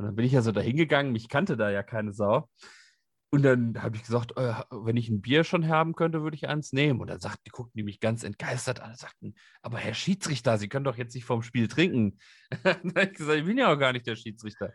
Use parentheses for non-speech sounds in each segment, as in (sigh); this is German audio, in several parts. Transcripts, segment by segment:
Und dann bin ich ja so da hingegangen, mich kannte da ja keine Sau. Und dann habe ich gesagt, äh, wenn ich ein Bier schon haben könnte, würde ich eins nehmen. Und dann sagten, die guckten die mich ganz entgeistert an und sagten, aber Herr Schiedsrichter, Sie können doch jetzt nicht vorm Spiel trinken. (laughs) dann habe ich gesagt, ich bin ja auch gar nicht der Schiedsrichter.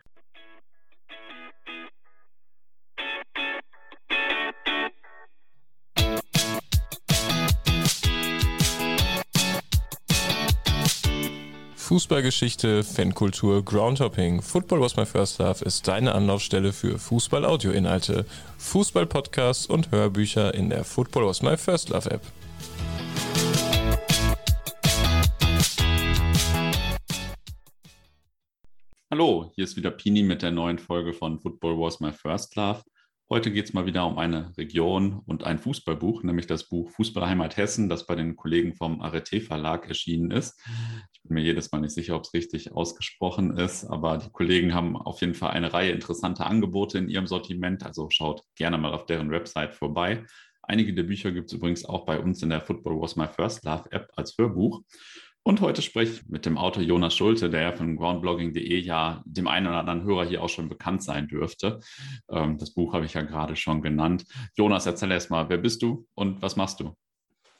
Fußballgeschichte, Fankultur, Groundhopping. Football was my first love ist deine Anlaufstelle für Fußball-Audio-Inhalte, Fußball-Podcasts und Hörbücher in der Football was my first love App. Hallo, hier ist wieder Pini mit der neuen Folge von Football was my first love. Heute geht es mal wieder um eine Region und ein Fußballbuch, nämlich das Buch Fußballheimat Hessen, das bei den Kollegen vom Arete Verlag erschienen ist. Ich bin mir jedes Mal nicht sicher, ob es richtig ausgesprochen ist, aber die Kollegen haben auf jeden Fall eine Reihe interessanter Angebote in ihrem Sortiment, also schaut gerne mal auf deren Website vorbei. Einige der Bücher gibt es übrigens auch bei uns in der Football Was My First Love App als Hörbuch. Und heute spreche ich mit dem Autor Jonas Schulte, der ja von groundblogging.de ja dem einen oder anderen Hörer hier auch schon bekannt sein dürfte. Ähm, das Buch habe ich ja gerade schon genannt. Jonas, erzähl erst mal, wer bist du und was machst du?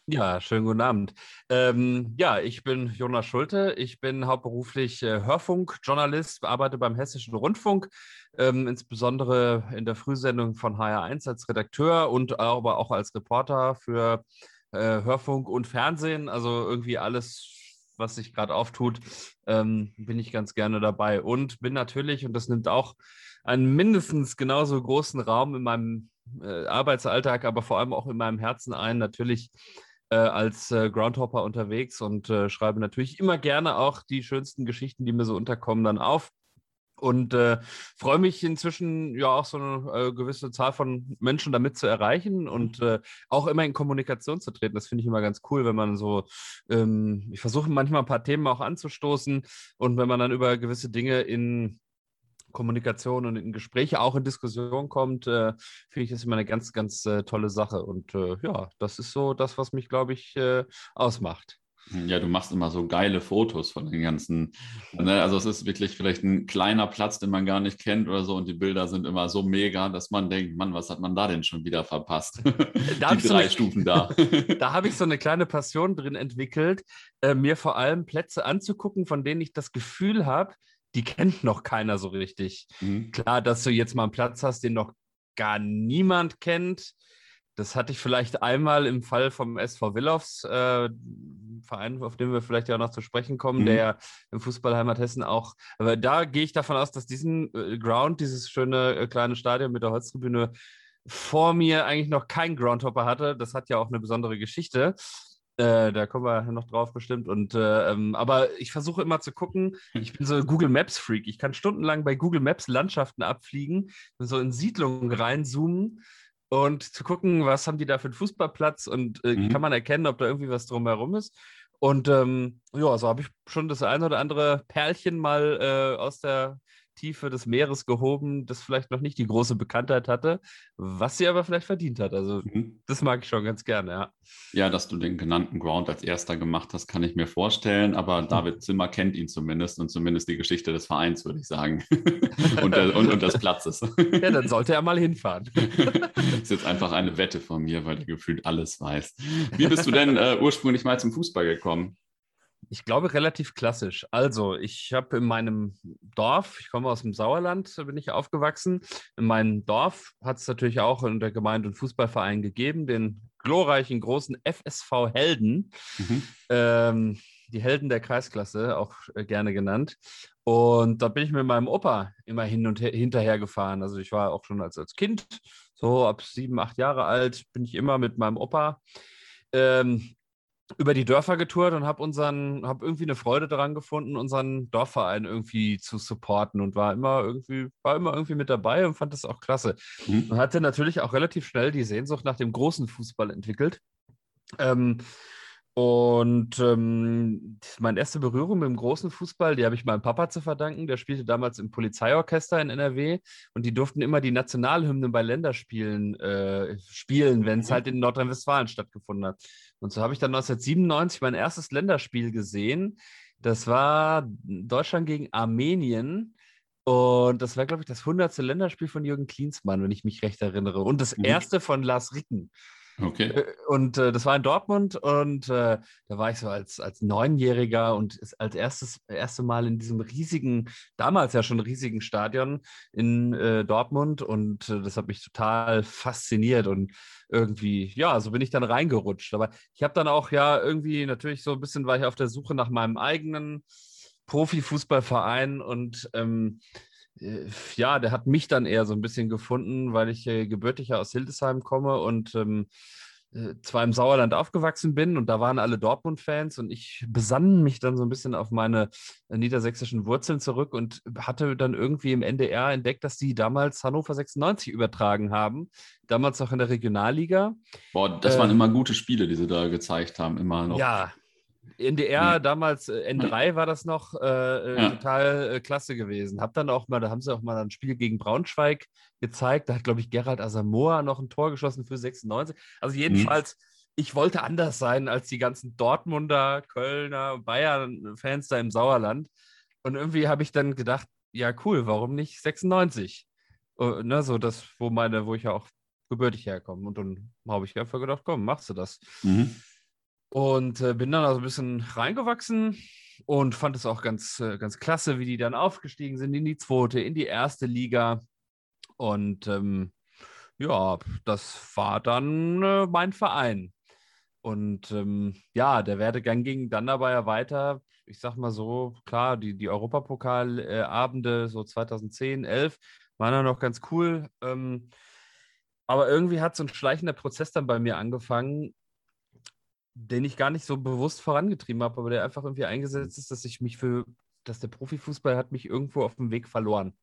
Ja, schönen guten Abend. Ähm, ja, ich bin Jonas Schulte. Ich bin hauptberuflich äh, Hörfunkjournalist, arbeite beim Hessischen Rundfunk, ähm, insbesondere in der Frühsendung von HR1 als Redakteur und aber auch als Reporter für äh, Hörfunk und Fernsehen. Also irgendwie alles was sich gerade auftut, ähm, bin ich ganz gerne dabei. Und bin natürlich, und das nimmt auch einen mindestens genauso großen Raum in meinem äh, Arbeitsalltag, aber vor allem auch in meinem Herzen ein, natürlich äh, als äh, Groundhopper unterwegs und äh, schreibe natürlich immer gerne auch die schönsten Geschichten, die mir so unterkommen, dann auf und äh, freue mich inzwischen ja auch so eine äh, gewisse Zahl von Menschen damit zu erreichen und mhm. äh, auch immer in Kommunikation zu treten. Das finde ich immer ganz cool, wenn man so, ähm, ich versuche manchmal ein paar Themen auch anzustoßen und wenn man dann über gewisse Dinge in Kommunikation und in Gespräche, auch in Diskussion kommt, äh, finde ich das immer eine ganz, ganz äh, tolle Sache. Und äh, ja, das ist so das, was mich, glaube ich, ausmacht. Ja, du machst immer so geile Fotos von den ganzen. Ne? Also es ist wirklich vielleicht ein kleiner Platz, den man gar nicht kennt oder so und die Bilder sind immer so mega, dass man denkt, Mann, was hat man da denn schon wieder verpasst? Da (laughs) die drei so Stufen (laughs) da. da habe ich so eine kleine Passion drin entwickelt, äh, mir vor allem Plätze anzugucken, von denen ich das Gefühl habe, die kennt noch keiner so richtig. Mhm. Klar, dass du jetzt mal einen Platz hast, den noch gar niemand kennt das hatte ich vielleicht einmal im Fall vom SV Willows, äh, Verein, auf den wir vielleicht ja noch zu sprechen kommen, mhm. der im Fußballheimat Hessen auch. Aber da gehe ich davon aus, dass diesen äh, Ground, dieses schöne äh, kleine Stadion mit der Holztribüne, vor mir eigentlich noch kein Groundhopper hatte. Das hat ja auch eine besondere Geschichte. Äh, da kommen wir noch drauf bestimmt. Und äh, ähm, aber ich versuche immer zu gucken. Ich bin so Google Maps Freak. Ich kann stundenlang bei Google Maps Landschaften abfliegen, so in Siedlungen reinzoomen und zu gucken, was haben die da für einen Fußballplatz und äh, mhm. kann man erkennen, ob da irgendwie was drumherum ist. Und ähm, ja, so habe ich schon das eine oder andere Perlchen mal äh, aus der Tiefe des Meeres gehoben, das vielleicht noch nicht die große Bekanntheit hatte, was sie aber vielleicht verdient hat. Also mhm. das mag ich schon ganz gerne, ja. Ja, dass du den genannten Ground als erster gemacht hast, kann ich mir vorstellen, aber mhm. David Zimmer kennt ihn zumindest und zumindest die Geschichte des Vereins, würde ich sagen. (laughs) und, der, und, und, des Platzes. (laughs) ja, dann sollte er mal hinfahren. das (laughs) ist jetzt einfach eine Wette von mir, weil er gefühlt alles weiß. Wie bist du denn äh, ursprünglich mal zum Fußball gekommen? Ich glaube relativ klassisch. Also, ich habe in meinem Dorf, ich komme aus dem Sauerland, da bin ich aufgewachsen. In meinem Dorf hat es natürlich auch in der Gemeinde einen Fußballverein gegeben, den glorreichen großen FSV Helden. Mhm. Ähm, die Helden der Kreisklasse, auch äh, gerne genannt. Und da bin ich mit meinem Opa immer hin und her, hinterher gefahren. Also ich war auch schon als, als Kind, so ab sieben, acht Jahre alt, bin ich immer mit meinem Opa ähm, über die Dörfer getourt und habe unseren, habe irgendwie eine Freude daran gefunden, unseren Dorfverein irgendwie zu supporten und war immer irgendwie, war immer irgendwie mit dabei und fand das auch klasse. Mhm. Und hatte natürlich auch relativ schnell die Sehnsucht nach dem großen Fußball entwickelt. Ähm, und ähm, meine erste Berührung mit dem großen Fußball, die habe ich meinem Papa zu verdanken. Der spielte damals im Polizeiorchester in NRW und die durften immer die Nationalhymnen bei Länderspielen äh, spielen, wenn es mhm. halt in Nordrhein-Westfalen stattgefunden hat. Und so habe ich dann 1997 mein erstes Länderspiel gesehen. Das war Deutschland gegen Armenien Und das war, glaube ich, das 100. Länderspiel von Jürgen Klinsmann, wenn ich mich recht erinnere. Und das mhm. erste von Lars Ricken. Okay. Äh, und äh, das war in Dortmund und äh, da war ich so als, als Neunjähriger und als erstes erste Mal in diesem riesigen, damals ja schon riesigen Stadion in äh, Dortmund und äh, das hat mich total fasziniert und irgendwie, ja, so bin ich dann reingerutscht. Aber ich habe dann auch ja irgendwie natürlich so ein bisschen war ich auf der Suche nach meinem eigenen Profifußballverein und ähm, äh, ja, der hat mich dann eher so ein bisschen gefunden, weil ich äh, gebürtig aus Hildesheim komme und ähm, äh, zwar im Sauerland aufgewachsen bin und da waren alle Dortmund-Fans und ich besann mich dann so ein bisschen auf meine äh, niedersächsischen Wurzeln zurück und hatte dann irgendwie im NDR entdeckt, dass die damals Hannover 96 übertragen haben, damals auch in der Regionalliga. Boah, das waren äh, immer gute Spiele, die sie da gezeigt haben, immer noch. Ja, NDR damals, äh, N3 war das noch, äh, äh, ja. total äh, klasse gewesen. Hab dann auch mal, da haben sie auch mal ein Spiel gegen Braunschweig gezeigt. Da hat, glaube ich, Gerald Asamoah noch ein Tor geschossen für 96. Also jedenfalls, mhm. ich wollte anders sein als die ganzen Dortmunder, Kölner, Bayern-Fans da im Sauerland. Und irgendwie habe ich dann gedacht, ja, cool, warum nicht 96? Uh, ne, so das, wo meine, wo ich ja auch gebürtig herkomme. Und dann habe ich einfach gedacht, komm, machst du das. Mhm. Und äh, bin dann also ein bisschen reingewachsen und fand es auch ganz, äh, ganz klasse, wie die dann aufgestiegen sind in die zweite, in die erste Liga. Und ähm, ja, das war dann äh, mein Verein. Und ähm, ja, der Werdegang ging dann aber ja weiter. Ich sag mal so, klar, die, die Europapokalabende, so 2010, 11, waren dann noch ganz cool. Ähm, aber irgendwie hat so ein schleichender Prozess dann bei mir angefangen, den ich gar nicht so bewusst vorangetrieben habe, aber der einfach irgendwie eingesetzt ist, dass ich mich für, dass der Profifußball hat mich irgendwo auf dem Weg verloren.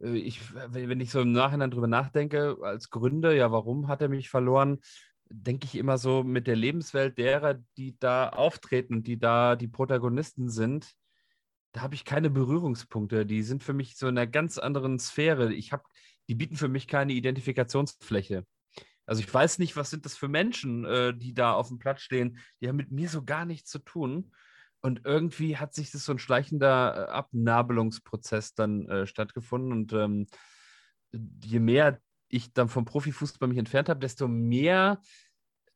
Äh, ich, wenn ich so im Nachhinein drüber nachdenke, als Gründe, ja, warum hat er mich verloren, denke ich immer so mit der Lebenswelt derer, die da auftreten die da die Protagonisten sind, da habe ich keine Berührungspunkte. Die sind für mich so in einer ganz anderen Sphäre. Ich habe, die bieten für mich keine Identifikationsfläche. Also ich weiß nicht, was sind das für Menschen, äh, die da auf dem Platz stehen. Die haben mit mir so gar nichts zu tun. Und irgendwie hat sich das so ein schleichender äh, Abnabelungsprozess dann äh, stattgefunden. Und ähm, je mehr ich dann vom Profifußball mich entfernt habe, desto mehr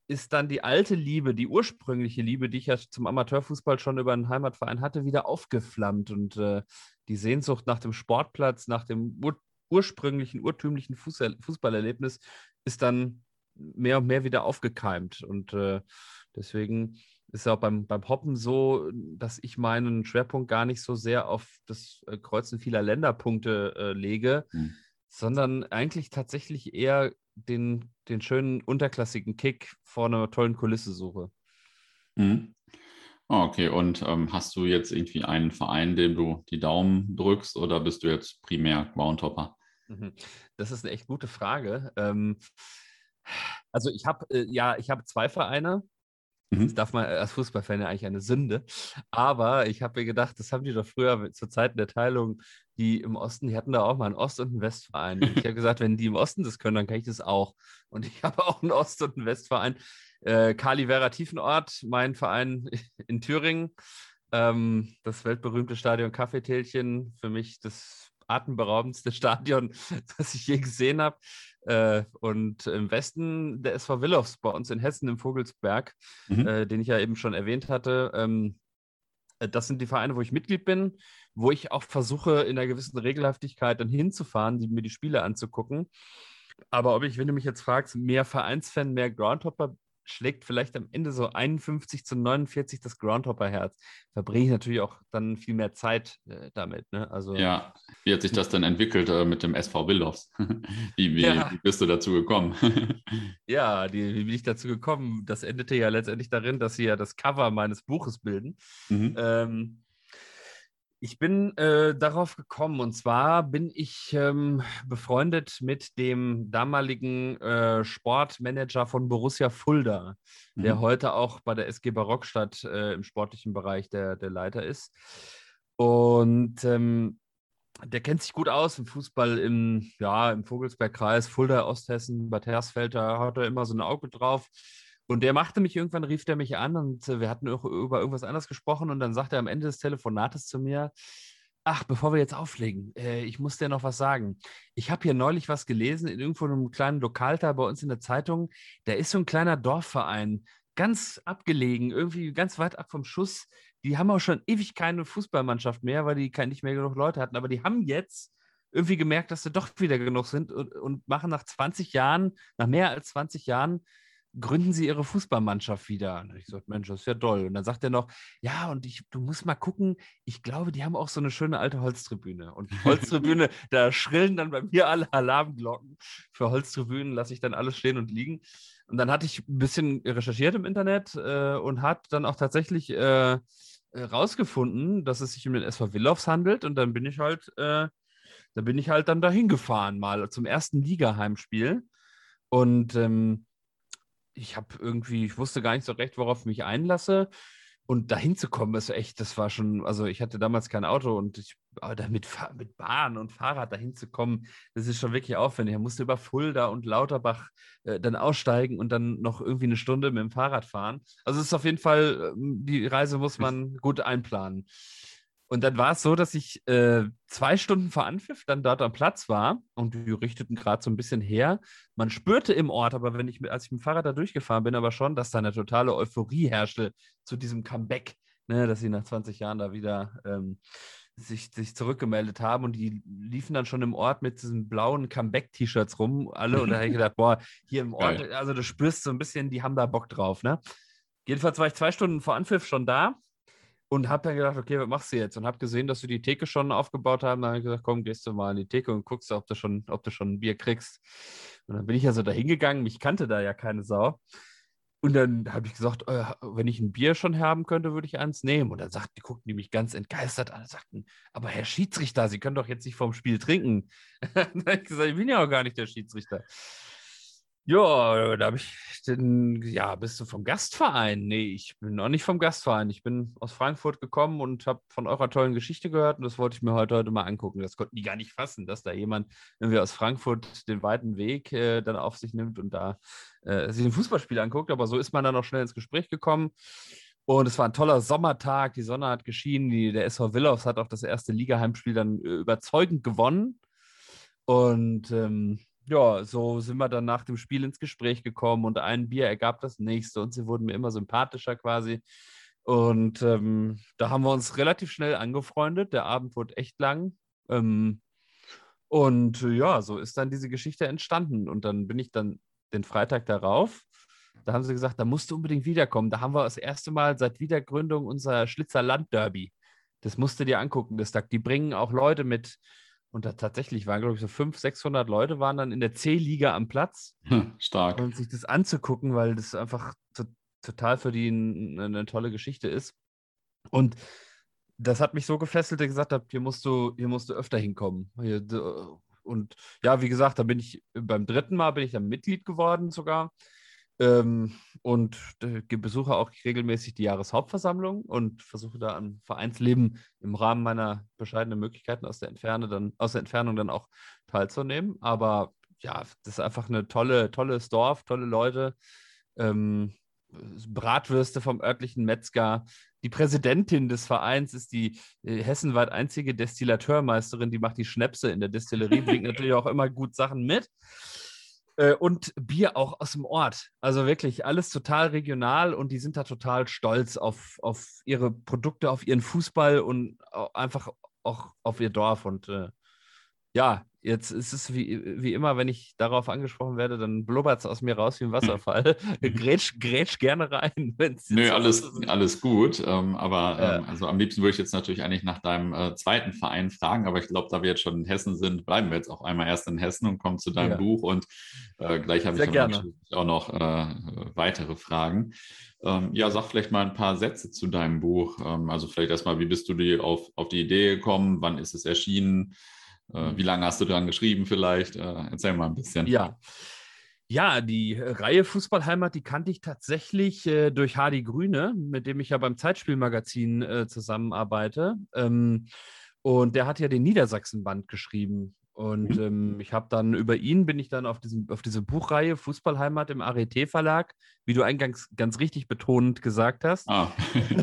ist dann die alte Liebe, die ursprüngliche Liebe, die ich ja zum Amateurfußball schon über einen Heimatverein hatte, wieder aufgeflammt. Und äh, die Sehnsucht nach dem Sportplatz, nach dem ur ursprünglichen, urtümlichen Fußballerlebnis ist dann mehr und mehr wieder aufgekeimt. Und äh, deswegen ist es auch beim, beim Hoppen so, dass ich meinen Schwerpunkt gar nicht so sehr auf das äh, Kreuzen vieler Länderpunkte äh, lege, mhm. sondern eigentlich tatsächlich eher den, den schönen unterklassigen Kick vor einer tollen Kulisse suche. Mhm. Okay, und ähm, hast du jetzt irgendwie einen Verein, dem du die Daumen drückst oder bist du jetzt primär Groundhopper? Mhm. Das ist eine echt gute Frage. Ähm, also ich habe äh, ja, ich habe zwei Vereine. Mhm. Das darf man als Fußballfan ja eigentlich eine Sünde. Aber ich habe mir gedacht, das haben die doch früher zur Zeit der Teilung, die im Osten, die hatten da auch mal einen Ost- und einen Westverein. Und ich (laughs) habe gesagt, wenn die im Osten das können, dann kann ich das auch. Und ich (laughs) habe auch einen Ost- und einen Westverein. Äh, Kali Vera Tiefenort, mein Verein in Thüringen. Ähm, das weltberühmte Stadion Kaffeetälchen, für mich das atemberaubendste (laughs) Stadion, das ich je gesehen habe. Äh, und im Westen der SV Willows bei uns in Hessen im Vogelsberg, mhm. äh, den ich ja eben schon erwähnt hatte. Ähm, äh, das sind die Vereine, wo ich Mitglied bin, wo ich auch versuche, in einer gewissen Regelhaftigkeit dann hinzufahren, die, mir die Spiele anzugucken. Aber ob ich, wenn du mich jetzt fragst, mehr Vereinsfan, mehr Groundhopper schlägt vielleicht am Ende so 51 zu 49 das Groundhopper-Herz. Verbringe ich natürlich auch dann viel mehr Zeit äh, damit. Ne? Also, ja, wie hat sich das dann entwickelt äh, mit dem SV Willows? (laughs) wie, wie, ja. wie, bist du dazu gekommen? (laughs) ja, die, wie bin ich dazu gekommen? Das endete ja letztendlich darin, dass sie ja das Cover meines Buches bilden. Mhm. Ähm, ich bin äh, darauf gekommen und zwar bin ich ähm, befreundet mit dem damaligen äh, Sportmanager von Borussia Fulda, mhm. der heute auch bei der SG Barockstadt äh, im sportlichen Bereich der, der Leiter ist. Und ähm, der kennt sich gut aus im Fußball im, ja, im Vogelsbergkreis, Fulda, Osthessen, Bad Hersfeld, da hat er immer so ein Auge drauf. Und der machte mich irgendwann, rief der mich an und äh, wir hatten über irgendwas anderes gesprochen und dann sagte er am Ende des Telefonates zu mir, ach, bevor wir jetzt auflegen, äh, ich muss dir noch was sagen. Ich habe hier neulich was gelesen in irgendwo einem kleinen Lokalteil bei uns in der Zeitung. Da ist so ein kleiner Dorfverein, ganz abgelegen, irgendwie ganz weit ab vom Schuss. Die haben auch schon ewig keine Fußballmannschaft mehr, weil die nicht mehr genug Leute hatten. Aber die haben jetzt irgendwie gemerkt, dass sie doch wieder genug sind und machen nach 20 Jahren, nach mehr als 20 Jahren, gründen sie ihre Fußballmannschaft wieder. Und ich sagte, Mensch, das ist ja toll. Und dann sagt er noch, ja, und ich, du musst mal gucken, ich glaube, die haben auch so eine schöne alte Holztribüne. Und die Holztribüne, (laughs) da schrillen dann bei mir alle Alarmglocken. Für Holztribünen lasse ich dann alles stehen und liegen. Und dann hatte ich ein bisschen recherchiert im Internet äh, und hat dann auch tatsächlich äh, rausgefunden, dass es sich um den SV Willows handelt. Und dann bin ich halt, äh, da bin ich halt dann dahin gefahren, mal zum ersten Liga-Heimspiel. Und ähm, ich habe irgendwie, ich wusste gar nicht so recht, worauf ich mich einlasse. Und dahin zu kommen, ist echt, das war schon, also ich hatte damals kein Auto und ich, aber mit, mit Bahn und Fahrrad dahin zu kommen, das ist schon wirklich aufwendig. Er musste über Fulda und Lauterbach äh, dann aussteigen und dann noch irgendwie eine Stunde mit dem Fahrrad fahren. Also es ist auf jeden Fall, ähm, die Reise muss man gut einplanen. Und dann war es so, dass ich äh, zwei Stunden vor Anpfiff dann dort am Platz war und die richteten gerade so ein bisschen her. Man spürte im Ort, aber wenn ich, als ich mit dem Fahrrad da durchgefahren bin, aber schon, dass da eine totale Euphorie herrschte zu diesem Comeback, ne, dass sie nach 20 Jahren da wieder ähm, sich, sich zurückgemeldet haben und die liefen dann schon im Ort mit diesen blauen Comeback-T-Shirts rum, alle. Und da habe ich gedacht, (laughs) boah, hier im Ort, Geil. also du spürst so ein bisschen, die haben da Bock drauf, ne? Jedenfalls war ich zwei Stunden vor Anpfiff schon da und habe dann gedacht, okay, was machst du jetzt? Und habe gesehen, dass du die Theke schon aufgebaut haben. Dann habe ich gesagt, komm, gehst du mal in die Theke und guckst, ob du schon, ob du schon ein Bier kriegst. Und dann bin ich also da hingegangen. Mich kannte da ja keine Sau. Und dann habe ich gesagt, äh, wenn ich ein Bier schon haben könnte, würde ich eins nehmen. Und dann sagten, die guckten die mich ganz entgeistert an und sagten, aber Herr Schiedsrichter, Sie können doch jetzt nicht vom Spiel trinken. (laughs) dann habe ich gesagt, ich bin ja auch gar nicht der Schiedsrichter. Ja, da habe ich den, ja, bist du vom Gastverein? Nee, ich bin noch nicht vom Gastverein. Ich bin aus Frankfurt gekommen und habe von eurer tollen Geschichte gehört und das wollte ich mir heute, heute mal angucken. Das konnten die gar nicht fassen, dass da jemand irgendwie aus Frankfurt den weiten Weg äh, dann auf sich nimmt und da äh, sich ein Fußballspiel anguckt. Aber so ist man dann auch schnell ins Gespräch gekommen. Und es war ein toller Sommertag, die Sonne hat geschienen, die, der SV Willows hat auch das erste Ligaheimspiel dann äh, überzeugend gewonnen. Und ähm, ja, so sind wir dann nach dem Spiel ins Gespräch gekommen und ein Bier ergab das nächste und sie wurden mir immer sympathischer quasi. Und ähm, da haben wir uns relativ schnell angefreundet. Der Abend wurde echt lang. Ähm, und äh, ja, so ist dann diese Geschichte entstanden. Und dann bin ich dann den Freitag darauf. Da haben sie gesagt, da musst du unbedingt wiederkommen. Da haben wir das erste Mal seit Wiedergründung unser Schlitzer Landderby. Das musst du dir angucken, das. Die bringen auch Leute mit und da tatsächlich waren, glaube ich, so 500, 600 Leute waren dann in der C-Liga am Platz. Hm, stark. Und sich das anzugucken, weil das einfach to total für die eine, eine tolle Geschichte ist. Und das hat mich so gefesselt, dass ich gesagt habe, hier musst du, hier musst du öfter hinkommen. Und ja, wie gesagt, da bin ich beim dritten Mal bin ich dann Mitglied geworden sogar. Ähm, und besuche auch regelmäßig die Jahreshauptversammlung und versuche da am Vereinsleben im Rahmen meiner bescheidenen Möglichkeiten aus der, Entferne dann, aus der Entfernung dann auch teilzunehmen. Aber ja, das ist einfach eine tolle, tolles Dorf, tolle Leute. Ähm, Bratwürste vom örtlichen Metzger. Die Präsidentin des Vereins ist die äh, hessenweit einzige Destillateurmeisterin, die macht die Schnäpse in der Destillerie, bringt (laughs) natürlich auch immer gut Sachen mit. Äh, und Bier auch aus dem Ort. Also wirklich alles total regional und die sind da total stolz auf, auf ihre Produkte, auf ihren Fußball und einfach auch auf ihr Dorf. Und äh, ja, Jetzt ist es wie, wie immer, wenn ich darauf angesprochen werde, dann blubbert es aus mir raus wie ein Wasserfall. (laughs) grätsch, grätsch gerne rein. (laughs) Nö, alles, alles gut. Ähm, aber ja. ähm, also am liebsten würde ich jetzt natürlich eigentlich nach deinem äh, zweiten Verein fragen. Aber ich glaube, da wir jetzt schon in Hessen sind, bleiben wir jetzt auch einmal erst in Hessen und kommen zu deinem ja. Buch. Und äh, gleich habe ich auch noch äh, weitere Fragen. Ähm, ja, sag vielleicht mal ein paar Sätze zu deinem Buch. Ähm, also vielleicht erstmal, wie bist du die auf, auf die Idee gekommen? Wann ist es erschienen? Äh, wie lange hast du dran geschrieben vielleicht? Äh, erzähl mal ein bisschen. Ja. Ja, die Reihe Fußballheimat, die kannte ich tatsächlich äh, durch Hardy Grüne, mit dem ich ja beim Zeitspielmagazin äh, zusammenarbeite. Ähm, und der hat ja den Niedersachsen-Band geschrieben. Und mhm. ähm, ich habe dann über ihn bin ich dann auf, diesen, auf diese Buchreihe Fußballheimat im ART Verlag, wie du eingangs ganz richtig betonend gesagt hast. Ah.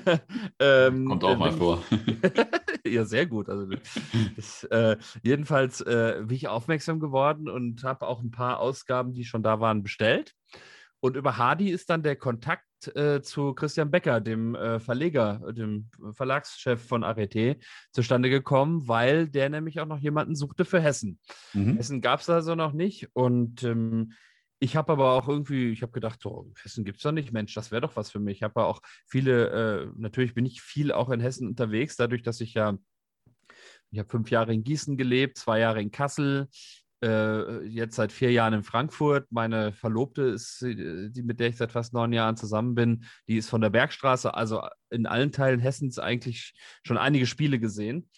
(laughs) ähm, Kommt auch mal vor. (laughs) (laughs) ja, sehr gut. Also, (laughs) ich, äh, jedenfalls äh, bin ich aufmerksam geworden und habe auch ein paar Ausgaben, die schon da waren, bestellt. Und über Hardy ist dann der Kontakt äh, zu Christian Becker, dem äh, Verleger, dem Verlagschef von Arete, zustande gekommen, weil der nämlich auch noch jemanden suchte für Hessen. Mhm. Hessen gab es also noch nicht. Und ähm, ich habe aber auch irgendwie, ich habe gedacht, so, Hessen gibt es doch nicht, Mensch, das wäre doch was für mich. Ich habe auch viele, äh, natürlich bin ich viel auch in Hessen unterwegs, dadurch, dass ich ja, ich habe fünf Jahre in Gießen gelebt, zwei Jahre in Kassel, äh, jetzt seit vier Jahren in Frankfurt. Meine Verlobte ist, äh, die, mit der ich seit fast neun Jahren zusammen bin, die ist von der Bergstraße, also in allen Teilen Hessens eigentlich schon einige Spiele gesehen.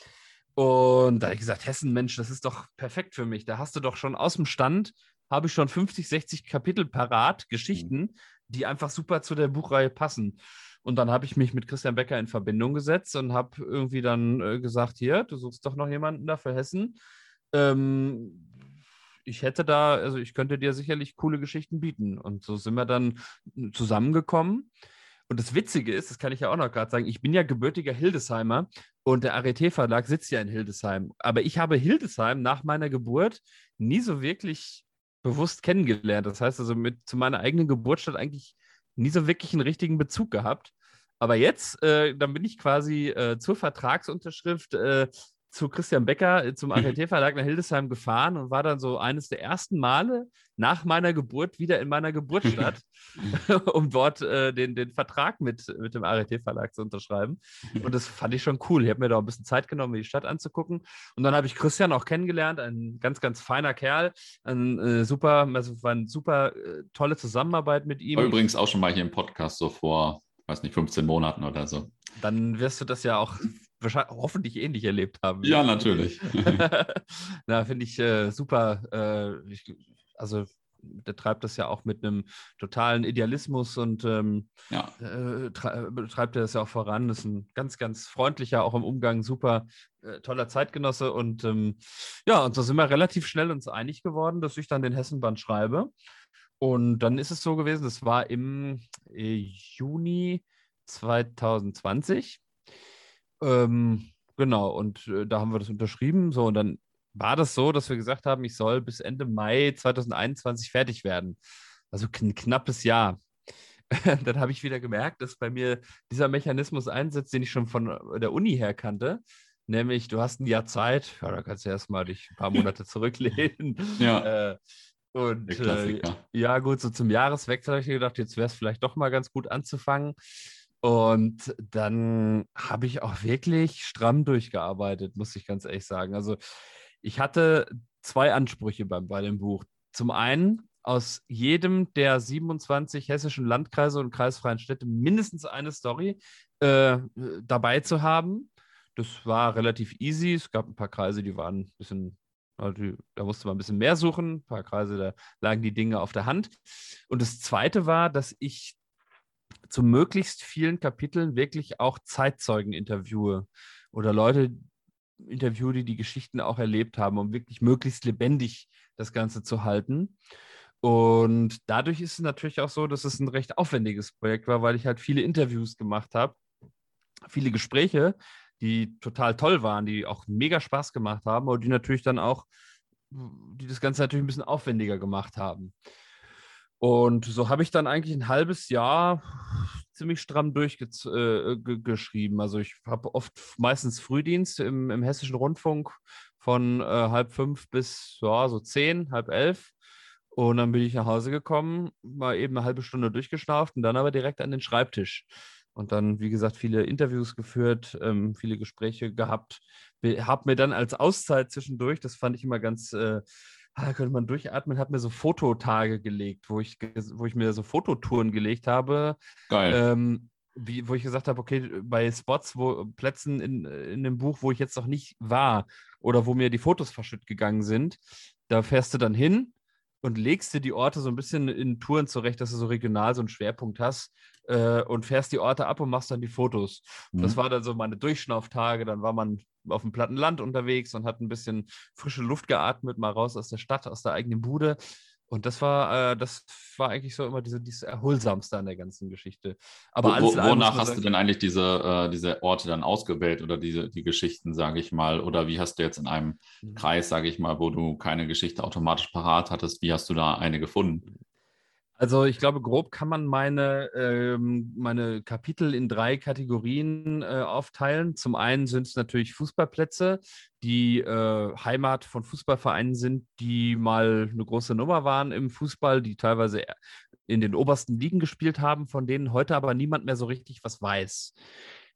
Und da habe ich gesagt, Hessen, Mensch, das ist doch perfekt für mich. Da hast du doch schon aus dem Stand habe ich schon 50, 60 Kapitel parat, Geschichten, mhm. die einfach super zu der Buchreihe passen. Und dann habe ich mich mit Christian Becker in Verbindung gesetzt und habe irgendwie dann äh, gesagt, hier, du suchst doch noch jemanden da für Hessen. Ähm, ich hätte da, also ich könnte dir sicherlich coole Geschichten bieten. Und so sind wir dann zusammengekommen. Und das Witzige ist, das kann ich ja auch noch gerade sagen, ich bin ja gebürtiger Hildesheimer und der Arete Verlag sitzt ja in Hildesheim. Aber ich habe Hildesheim nach meiner Geburt nie so wirklich bewusst kennengelernt. Das heißt also mit zu meiner eigenen Geburtsstadt eigentlich nie so wirklich einen richtigen Bezug gehabt. Aber jetzt, äh, dann bin ich quasi äh, zur Vertragsunterschrift äh, zu Christian Becker äh, zum ART-Verlag nach Hildesheim gefahren und war dann so eines der ersten Male nach meiner Geburt wieder in meiner Geburtsstadt, (laughs) (laughs) um dort äh, den, den Vertrag mit, mit dem ART-Verlag zu unterschreiben. Und das fand ich schon cool. Ich habe mir da ein bisschen Zeit genommen, mir die Stadt anzugucken. Und dann habe ich Christian auch kennengelernt, ein ganz, ganz feiner Kerl. Ein, äh, super, also war eine super äh, tolle Zusammenarbeit mit ihm. War übrigens auch schon mal hier im Podcast so vor, weiß nicht, 15 Monaten oder so. Dann wirst du das ja auch hoffentlich ähnlich erlebt haben. Ja, natürlich. (laughs) Na, finde ich äh, super. Äh, ich, also der treibt das ja auch mit einem totalen Idealismus und ähm, ja. äh, treibt er das ja auch voran. Ist ein ganz, ganz freundlicher, auch im Umgang super äh, toller Zeitgenosse. Und ähm, ja, und so sind wir relativ schnell uns einig geworden, dass ich dann den Hessenband schreibe. Und dann ist es so gewesen, das war im äh, Juni 2020. Ähm, genau, und äh, da haben wir das unterschrieben. So, und dann war das so, dass wir gesagt haben, ich soll bis Ende Mai 2021 fertig werden. Also ein knappes Jahr. (laughs) dann habe ich wieder gemerkt, dass bei mir dieser Mechanismus einsetzt, den ich schon von der Uni her kannte. Nämlich, du hast ein Jahr Zeit, ja, da kannst du erstmal dich ein paar Monate (laughs) zurücklehnen. ja. Äh, und äh, ja, gut, so zum Jahreswechsel habe ich gedacht, jetzt wäre es vielleicht doch mal ganz gut anzufangen. Und dann habe ich auch wirklich stramm durchgearbeitet, muss ich ganz ehrlich sagen. Also ich hatte zwei Ansprüche bei, bei dem Buch. Zum einen aus jedem der 27 hessischen Landkreise und kreisfreien Städte mindestens eine Story äh, dabei zu haben. Das war relativ easy. Es gab ein paar Kreise, die waren ein bisschen, da musste man ein bisschen mehr suchen. Ein paar Kreise, da lagen die Dinge auf der Hand. Und das zweite war, dass ich zu möglichst vielen Kapiteln wirklich auch Zeitzeugen interviewe oder Leute interviewe, die die Geschichten auch erlebt haben, um wirklich möglichst lebendig das Ganze zu halten. Und dadurch ist es natürlich auch so, dass es ein recht aufwendiges Projekt war, weil ich halt viele Interviews gemacht habe, viele Gespräche, die total toll waren, die auch mega Spaß gemacht haben, aber die natürlich dann auch, die das Ganze natürlich ein bisschen aufwendiger gemacht haben. Und so habe ich dann eigentlich ein halbes Jahr ziemlich stramm durchgeschrieben. Äh, also ich habe oft meistens Frühdienst im, im Hessischen Rundfunk von äh, halb fünf bis ja, so zehn, halb elf. Und dann bin ich nach Hause gekommen, mal eben eine halbe Stunde durchgeschnauft und dann aber direkt an den Schreibtisch. Und dann, wie gesagt, viele Interviews geführt, ähm, viele Gespräche gehabt. Habe mir dann als Auszeit zwischendurch, das fand ich immer ganz äh, ah, da könnte man durchatmen, habe mir so Fototage gelegt, wo ich, wo ich mir so Fototouren gelegt habe. Geil. Ähm, wie, wo ich gesagt habe, okay, bei Spots, wo Plätzen in, in dem Buch, wo ich jetzt noch nicht war oder wo mir die Fotos verschütt gegangen sind, da fährst du dann hin und legst dir die Orte so ein bisschen in Touren zurecht, dass du so regional so einen Schwerpunkt hast äh, und fährst die Orte ab und machst dann die Fotos. Mhm. Das war dann so meine Durchschnauftage, dann war man auf dem platten Land unterwegs und hat ein bisschen frische Luft geatmet, mal raus aus der Stadt, aus der eigenen Bude. Und das war, äh, das war eigentlich so immer diese, dieses Erholsamste an der ganzen Geschichte. Aber wo, alles wo, wonach hast sagen, du denn eigentlich diese, äh, diese Orte dann ausgewählt oder diese die Geschichten, sage ich mal? Oder wie hast du jetzt in einem mhm. Kreis, sage ich mal, wo du keine Geschichte automatisch parat hattest, wie hast du da eine gefunden? Also ich glaube, grob kann man meine, ähm, meine Kapitel in drei Kategorien äh, aufteilen. Zum einen sind es natürlich Fußballplätze, die äh, Heimat von Fußballvereinen sind, die mal eine große Nummer waren im Fußball, die teilweise in den obersten Ligen gespielt haben, von denen heute aber niemand mehr so richtig was weiß.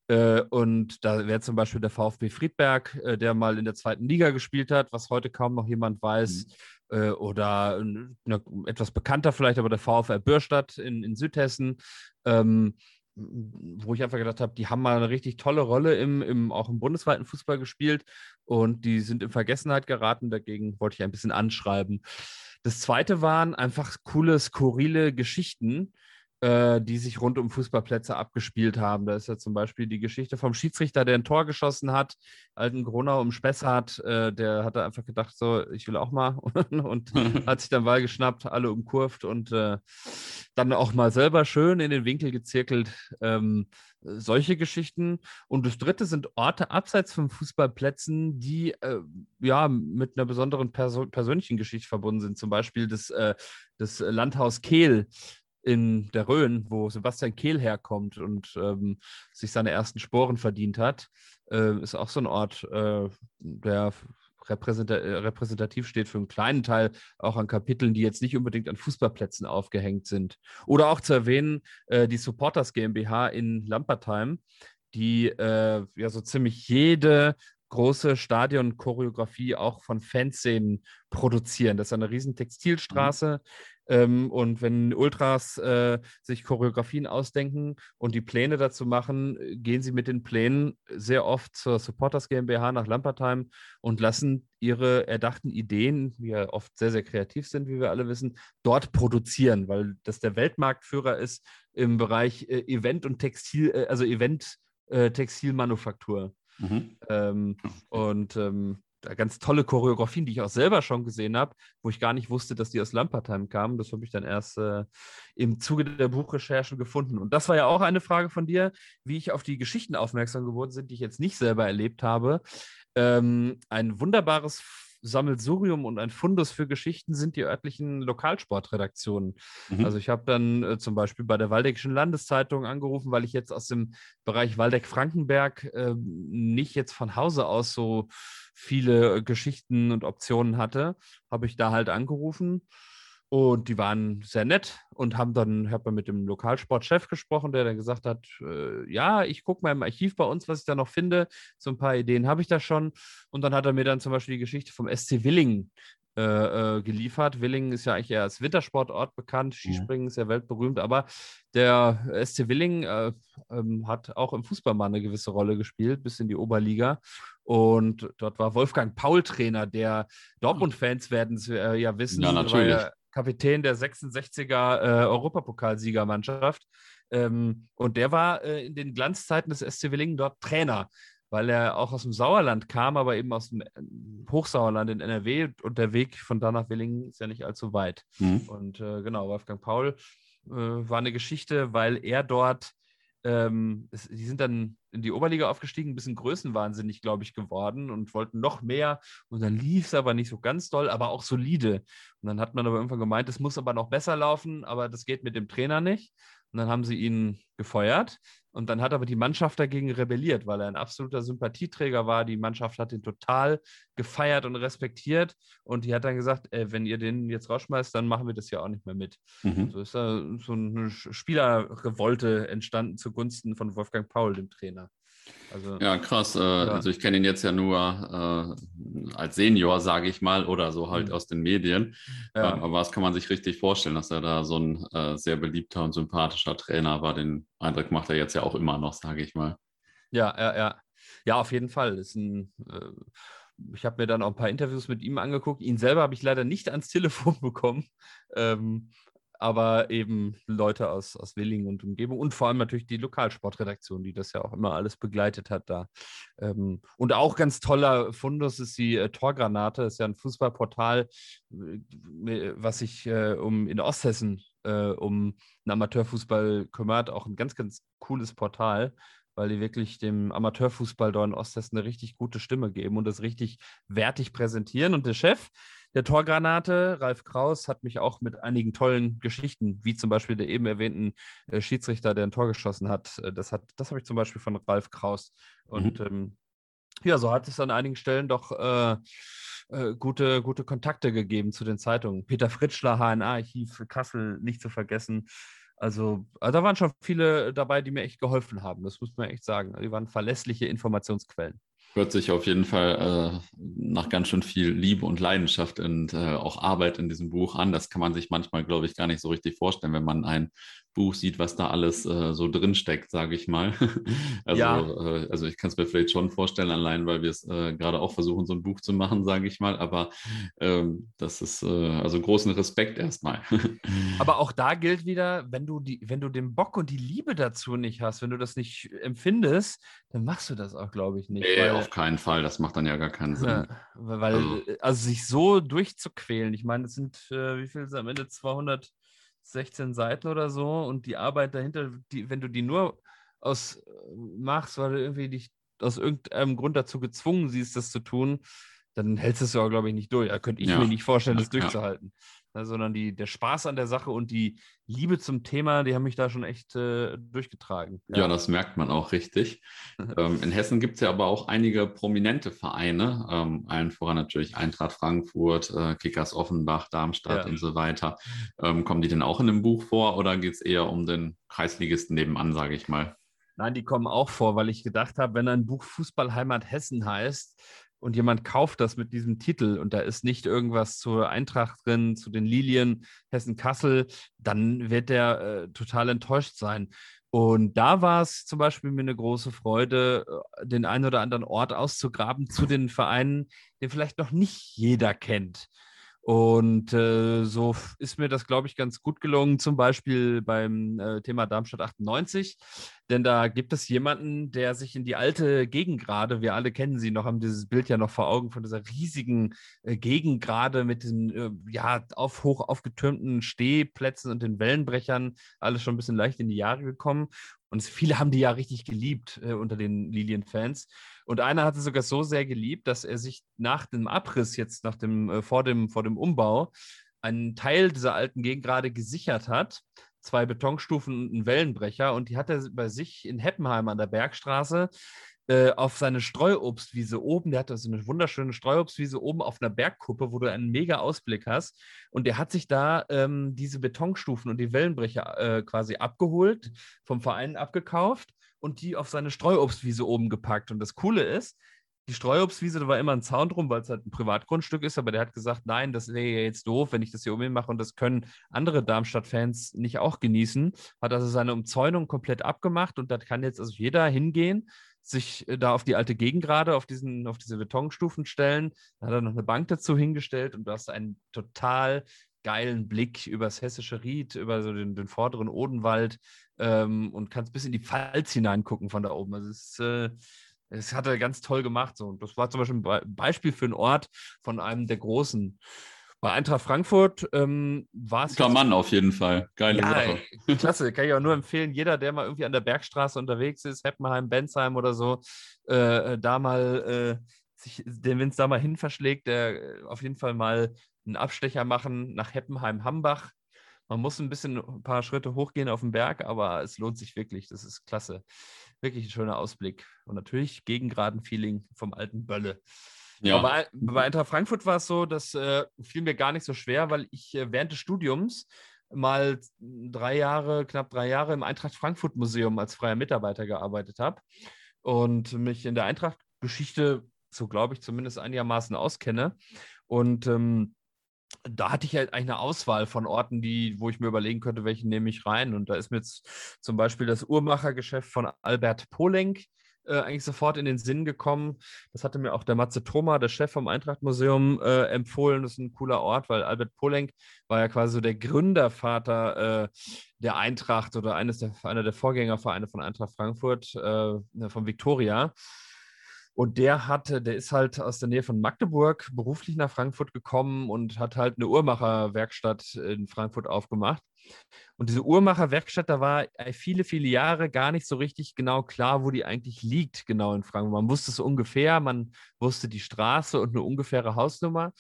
Äh, und da wäre zum Beispiel der VfB Friedberg, äh, der mal in der zweiten Liga gespielt hat, was heute kaum noch jemand weiß. Mhm äh, oder na, etwas bekannter vielleicht, aber der VfR Bürstadt in, in Südhessen, ähm, wo ich einfach gedacht habe, die haben mal eine richtig tolle Rolle im, im, auch im bundesweiten Fußball gespielt und die sind in Vergessenheit geraten. Dagegen wollte ich ein bisschen anschreiben. Das zweite waren einfach coole, skurrile Geschichten, äh, die sich rund um Fußballplätze abgespielt haben. Da ist ja zum Beispiel die Geschichte vom Schiedsrichter, der ein Tor geschossen hat, alten Gronau um Spessart, äh, der hatte einfach gedacht, so, ich will auch mal (laughs) und (laughs) hat sich dann Ball geschnappt, alle umkurvt und äh, dann auch mal selber schön in den Winkel gezirkelt. Ähm, solche Geschichten. Und das dritte sind Orte abseits von Fußballplätzen, die äh, ja mit einer besonderen Perso persönlichen Geschichte verbunden sind. Zum Beispiel das, äh, das Landhaus Kehl in der Rhön, wo Sebastian Kehl herkommt und ähm, sich seine ersten Sporen verdient hat, äh, ist auch so ein Ort, äh, der repräsenta repräsentativ steht für einen kleinen Teil auch an Kapiteln, die jetzt nicht unbedingt an Fußballplätzen aufgehängt sind. Oder auch zu erwähnen, äh, die Supporters GmbH in Lampertheim, die äh, ja so ziemlich jede große Stadion-Choreografie auch von Fanszenen produzieren. Das ist eine riesen Textilstraße, mhm. Ähm, und wenn Ultras äh, sich Choreografien ausdenken und die Pläne dazu machen, gehen sie mit den Plänen sehr oft zur Supporters GmbH nach Lampertheim und lassen ihre erdachten Ideen, die ja oft sehr, sehr kreativ sind, wie wir alle wissen, dort produzieren, weil das der Weltmarktführer ist im Bereich äh, Event und Textil, äh, also Event äh, Textilmanufaktur. Mhm. Ähm, und ähm, ganz tolle Choreografien, die ich auch selber schon gesehen habe, wo ich gar nicht wusste, dass die aus Lampertheim kamen. Das habe ich dann erst äh, im Zuge der Buchrecherche gefunden. Und das war ja auch eine Frage von dir, wie ich auf die Geschichten aufmerksam geworden bin, die ich jetzt nicht selber erlebt habe. Ähm, ein wunderbares Sammelsurium und ein Fundus für Geschichten sind die örtlichen Lokalsportredaktionen. Mhm. Also ich habe dann äh, zum Beispiel bei der Waldeckischen Landeszeitung angerufen, weil ich jetzt aus dem Bereich Waldeck-Frankenberg äh, nicht jetzt von Hause aus so viele Geschichten und Optionen hatte, habe ich da halt angerufen und die waren sehr nett und haben dann, habe mit dem Lokalsportchef gesprochen, der dann gesagt hat, äh, ja, ich gucke mal im Archiv bei uns, was ich da noch finde. So ein paar Ideen habe ich da schon. Und dann hat er mir dann zum Beispiel die Geschichte vom SC Willingen äh, äh, geliefert. Willingen ist ja eigentlich eher als Wintersportort bekannt. Skispringen ist ja weltberühmt, aber der SC Willingen äh, ähm, hat auch im Fußball mal eine gewisse Rolle gespielt, bis in die Oberliga. Und dort war Wolfgang Paul Trainer, der Dortmund-Fans werden es äh, ja wissen, ja, natürlich. Kapitän der 66er äh, Europapokalsiegermannschaft. Ähm, und der war äh, in den Glanzzeiten des SC Willingen dort Trainer, weil er auch aus dem Sauerland kam, aber eben aus dem äh, Hochsauerland in NRW. Und der Weg von da nach Willingen ist ja nicht allzu weit. Mhm. Und äh, genau, Wolfgang Paul äh, war eine Geschichte, weil er dort ähm, es, die sind dann in die Oberliga aufgestiegen, ein bisschen größenwahnsinnig, glaube ich, geworden und wollten noch mehr. Und dann lief es aber nicht so ganz doll, aber auch solide. Und dann hat man aber irgendwann gemeint, es muss aber noch besser laufen, aber das geht mit dem Trainer nicht. Und dann haben sie ihn gefeuert. Und dann hat aber die Mannschaft dagegen rebelliert, weil er ein absoluter Sympathieträger war. Die Mannschaft hat ihn total gefeiert und respektiert. Und die hat dann gesagt, ey, wenn ihr den jetzt rausschmeißt, dann machen wir das ja auch nicht mehr mit. Mhm. So ist da so eine Spielerrevolte entstanden zugunsten von Wolfgang Paul, dem Trainer. Also, ja, krass. Äh, ja. Also ich kenne ihn jetzt ja nur äh, als Senior, sage ich mal, oder so halt mhm. aus den Medien. Ja. Äh, aber das kann man sich richtig vorstellen, dass er da so ein äh, sehr beliebter und sympathischer Trainer war. Den Eindruck macht er jetzt ja auch immer noch, sage ich mal. Ja, ja, ja. Ja, auf jeden Fall. Ist ein, äh, ich habe mir dann auch ein paar Interviews mit ihm angeguckt. Ihn selber habe ich leider nicht ans Telefon (laughs) bekommen. Ähm, aber eben Leute aus, aus Willingen und Umgebung und vor allem natürlich die Lokalsportredaktion, die das ja auch immer alles begleitet hat da. Ähm, und auch ganz toller Fundus ist die äh, Torgranate, das ist ja ein Fußballportal, äh, was sich äh, um in Osthessen äh, um den Amateurfußball kümmert. Auch ein ganz, ganz cooles Portal weil die wirklich dem Amateurfußball dort in Osthessen eine richtig gute Stimme geben und das richtig wertig präsentieren. Und der Chef der Torgranate, Ralf Kraus, hat mich auch mit einigen tollen Geschichten, wie zum Beispiel der eben erwähnten äh, Schiedsrichter, der ein Tor geschossen hat. Äh, das, hat, das habe ich zum Beispiel von Ralf Kraus. Und mhm. ähm, ja, so hat es an einigen Stellen doch äh, äh, gute, gute Kontakte gegeben zu den Zeitungen. Peter Fritschler, HNA-Archiv, Kassel, nicht zu vergessen. Also, also, da waren schon viele dabei, die mir echt geholfen haben. Das muss man echt sagen. Die waren verlässliche Informationsquellen. Hört sich auf jeden Fall äh, nach ganz schön viel Liebe und Leidenschaft und äh, auch Arbeit in diesem Buch an. Das kann man sich manchmal, glaube ich, gar nicht so richtig vorstellen, wenn man ein Buch sieht, was da alles äh, so drinsteckt, sage ich mal. (laughs) also, ja. äh, also ich kann es mir vielleicht schon vorstellen, allein weil wir es äh, gerade auch versuchen, so ein Buch zu machen, sage ich mal. Aber ähm, das ist äh, also großen Respekt erstmal. (laughs) Aber auch da gilt wieder, wenn du die, wenn du den Bock und die Liebe dazu nicht hast, wenn du das nicht empfindest, dann machst du das auch, glaube ich, nicht. Nee, weil, auf keinen Fall. Das macht dann ja gar keinen Sinn. Ja, weil, also, also sich so durchzuquälen, ich meine, das sind, äh, wie viel ist am Ende? 200 16 Seiten oder so und die Arbeit dahinter, die, wenn du die nur aus äh, machst, weil du irgendwie dich aus irgendeinem Grund dazu gezwungen siehst, das zu tun, dann hältst du es ja, glaube ich, nicht durch. Da könnte ich ja. mir nicht vorstellen, das durchzuhalten. Ja. sondern die, der Spaß an der Sache und die Liebe zum Thema, die haben mich da schon echt äh, durchgetragen. Ja. ja. das merkt man auch richtig. (laughs) ähm, in Hessen gibt es ja aber auch einige prominente Vereine, ähm, allen voran natürlich Eintracht Frankfurt, äh, Kickers Offenbach, Darmstadt und so weiter. Ähm, kommen die denn auch in dem Buch vor oder geht es eher um den Kreisligisten nebenan, sage ich mal? Nein, die kommen auch vor, weil ich gedacht habe, wenn ein Buch Fußballheimat Hessen heißt, und jemand kauft das mit diesem Titel und da ist nicht irgendwas zur Eintracht drin, zu den Lilien Hessen-Kassel, dann wird der äh, total enttäuscht sein. Und da war es zum Beispiel mir eine große Freude, äh, den einen oder anderen Ort auszugraben zu den Vereinen, den vielleicht noch nicht jeder kennt. Und äh, so ist mir das, glaube ich, ganz gut gelungen, zum Beispiel beim äh, Thema Darmstadt 98. Denn da gibt es jemanden, der sich in die alte Gegengrade, wir alle kennen sie noch, haben dieses Bild ja noch vor Augen von dieser riesigen äh, Gegengrade mit diesen äh, ja, auf, hoch aufgetürmten Stehplätzen und den Wellenbrechern, alles schon ein bisschen leicht in die Jahre gekommen. Und viele haben die ja richtig geliebt äh, unter den Lilien-Fans. Und einer hat es sogar so sehr geliebt, dass er sich nach dem Abriss jetzt, nach dem, äh, vor, dem, vor dem Umbau, einen Teil dieser alten Gegend gerade gesichert hat. Zwei Betonstufen und einen Wellenbrecher. Und die hat er bei sich in Heppenheim an der Bergstraße äh, auf seine Streuobstwiese oben. Der hat so eine wunderschöne Streuobstwiese oben auf einer Bergkuppe, wo du einen mega Ausblick hast. Und der hat sich da ähm, diese Betonstufen und die Wellenbrecher äh, quasi abgeholt, vom Verein abgekauft und die auf seine Streuobstwiese oben gepackt. Und das Coole ist, die Streuobstwiese, da war immer ein Zaun drum, weil es halt ein Privatgrundstück ist, aber der hat gesagt, nein, das wäre ja jetzt doof, wenn ich das hier ihn mache und das können andere Darmstadt-Fans nicht auch genießen. Hat also seine Umzäunung komplett abgemacht und da kann jetzt also jeder hingehen, sich äh, da auf die alte Gegengrade, auf, diesen, auf diese Betonstufen stellen. Da hat er noch eine Bank dazu hingestellt und du hast einen total geilen Blick über das hessische Ried, über so den, den vorderen Odenwald ähm, und kannst bis in die Pfalz hineingucken von da oben. Also es, äh, es hat er ganz toll gemacht. So. Und das war zum Beispiel ein Beispiel für einen Ort von einem der großen. Bei Eintracht Frankfurt ähm, war es. Guter Mann auf jeden Fall. Geile ja, Sache. Klasse, kann ich auch nur empfehlen. Jeder, der mal irgendwie an der Bergstraße unterwegs ist, Heppenheim, Bensheim oder so, äh, da mal äh, sich, den Wind da mal hin verschlägt, der äh, auf jeden Fall mal einen Abstecher machen nach Heppenheim-Hambach. Man muss ein bisschen ein paar Schritte hochgehen auf den Berg, aber es lohnt sich wirklich. Das ist klasse. Wirklich ein schöner Ausblick. Und natürlich gegengraden Feeling vom alten Bölle. Ja. Aber bei, Eintracht Frankfurt war es so, das äh, fiel mir gar nicht so schwer, weil ich äh, während des Studiums mal drei Jahre, knapp drei Jahre im Eintracht Frankfurt Museum als freier Mitarbeiter gearbeitet habe und mich in der Eintracht-Geschichte, so glaube ich, zumindest einigermaßen auskenne. Und ähm, da hatte ich halt eigentlich eine Auswahl von Orten, die, wo ich mir überlegen könnte, welchen nehme ich rein. Und da ist mir jetzt zum Beispiel das Uhrmachergeschäft von Albert Polenk äh, eigentlich sofort in den Sinn gekommen. Das hatte mir auch der Matze Thoma, der Chef vom Eintracht-Museum, äh, empfohlen. Das ist ein cooler Ort, weil Albert Polenk war ja quasi so der Gründervater äh, der Eintracht oder eines der, einer der Vorgängervereine von Eintracht Frankfurt, äh, von Viktoria. Und der hatte, der ist halt aus der Nähe von Magdeburg beruflich nach Frankfurt gekommen und hat halt eine Uhrmacherwerkstatt in Frankfurt aufgemacht. Und diese Uhrmacherwerkstatt, da war viele, viele Jahre gar nicht so richtig genau klar, wo die eigentlich liegt, genau in Frankfurt. Man wusste es ungefähr, man wusste die Straße und eine ungefähre Hausnummer.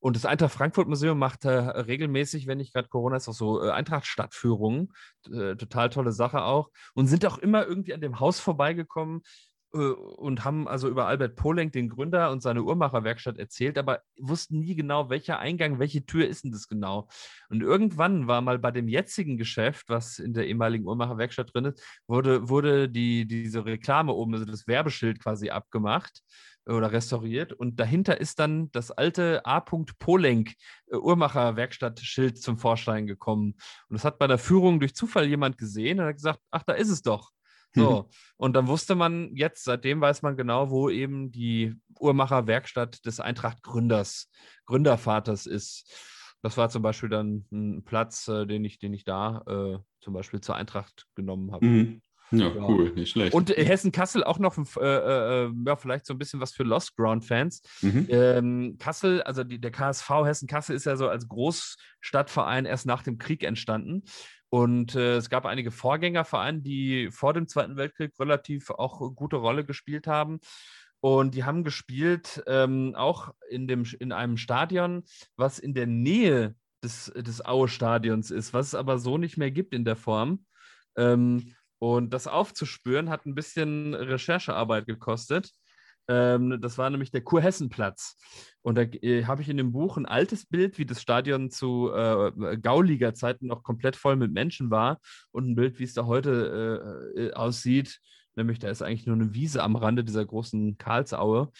Und das Eintracht Frankfurt Museum macht äh, regelmäßig, wenn nicht gerade Corona ist, auch so äh, Eintracht-Stadtführungen. Äh, total tolle Sache auch. Und sind auch immer irgendwie an dem Haus vorbeigekommen, und haben also über Albert Polenk, den Gründer und seine Uhrmacherwerkstatt erzählt, aber wussten nie genau, welcher Eingang, welche Tür ist denn das genau. Und irgendwann war mal bei dem jetzigen Geschäft, was in der ehemaligen Uhrmacherwerkstatt drin ist, wurde, wurde die, diese Reklame oben, also das Werbeschild quasi abgemacht oder restauriert und dahinter ist dann das alte A. Polenk äh, Uhrmacherwerkstattschild zum Vorschein gekommen. Und das hat bei der Führung durch Zufall jemand gesehen und hat gesagt, ach, da ist es doch. So, mhm. und dann wusste man jetzt, seitdem weiß man genau, wo eben die Uhrmacherwerkstatt des Eintracht-Gründers, Gründervaters ist. Das war zum Beispiel dann ein Platz, äh, den, ich, den ich da äh, zum Beispiel zur Eintracht genommen habe. Mhm. Ja, ja, cool, nicht schlecht. Und Hessen-Kassel auch noch, äh, äh, äh, ja, vielleicht so ein bisschen was für Lost Ground-Fans. Mhm. Ähm, Kassel, also die, der KSV Hessen-Kassel ist ja so als Großstadtverein erst nach dem Krieg entstanden. Und äh, es gab einige Vorgängervereine, die vor dem Zweiten Weltkrieg relativ auch gute Rolle gespielt haben. Und die haben gespielt ähm, auch in, dem, in einem Stadion, was in der Nähe des, des Aue-Stadions ist, was es aber so nicht mehr gibt in der Form. Ähm, und das aufzuspüren hat ein bisschen Recherchearbeit gekostet. Ähm, das war nämlich der Kurhessenplatz. Und da äh, habe ich in dem Buch ein altes Bild, wie das Stadion zu äh, Gauliga-Zeiten noch komplett voll mit Menschen war und ein Bild, wie es da heute äh, äh, aussieht. Nämlich, da ist eigentlich nur eine Wiese am Rande dieser großen Karlsaue.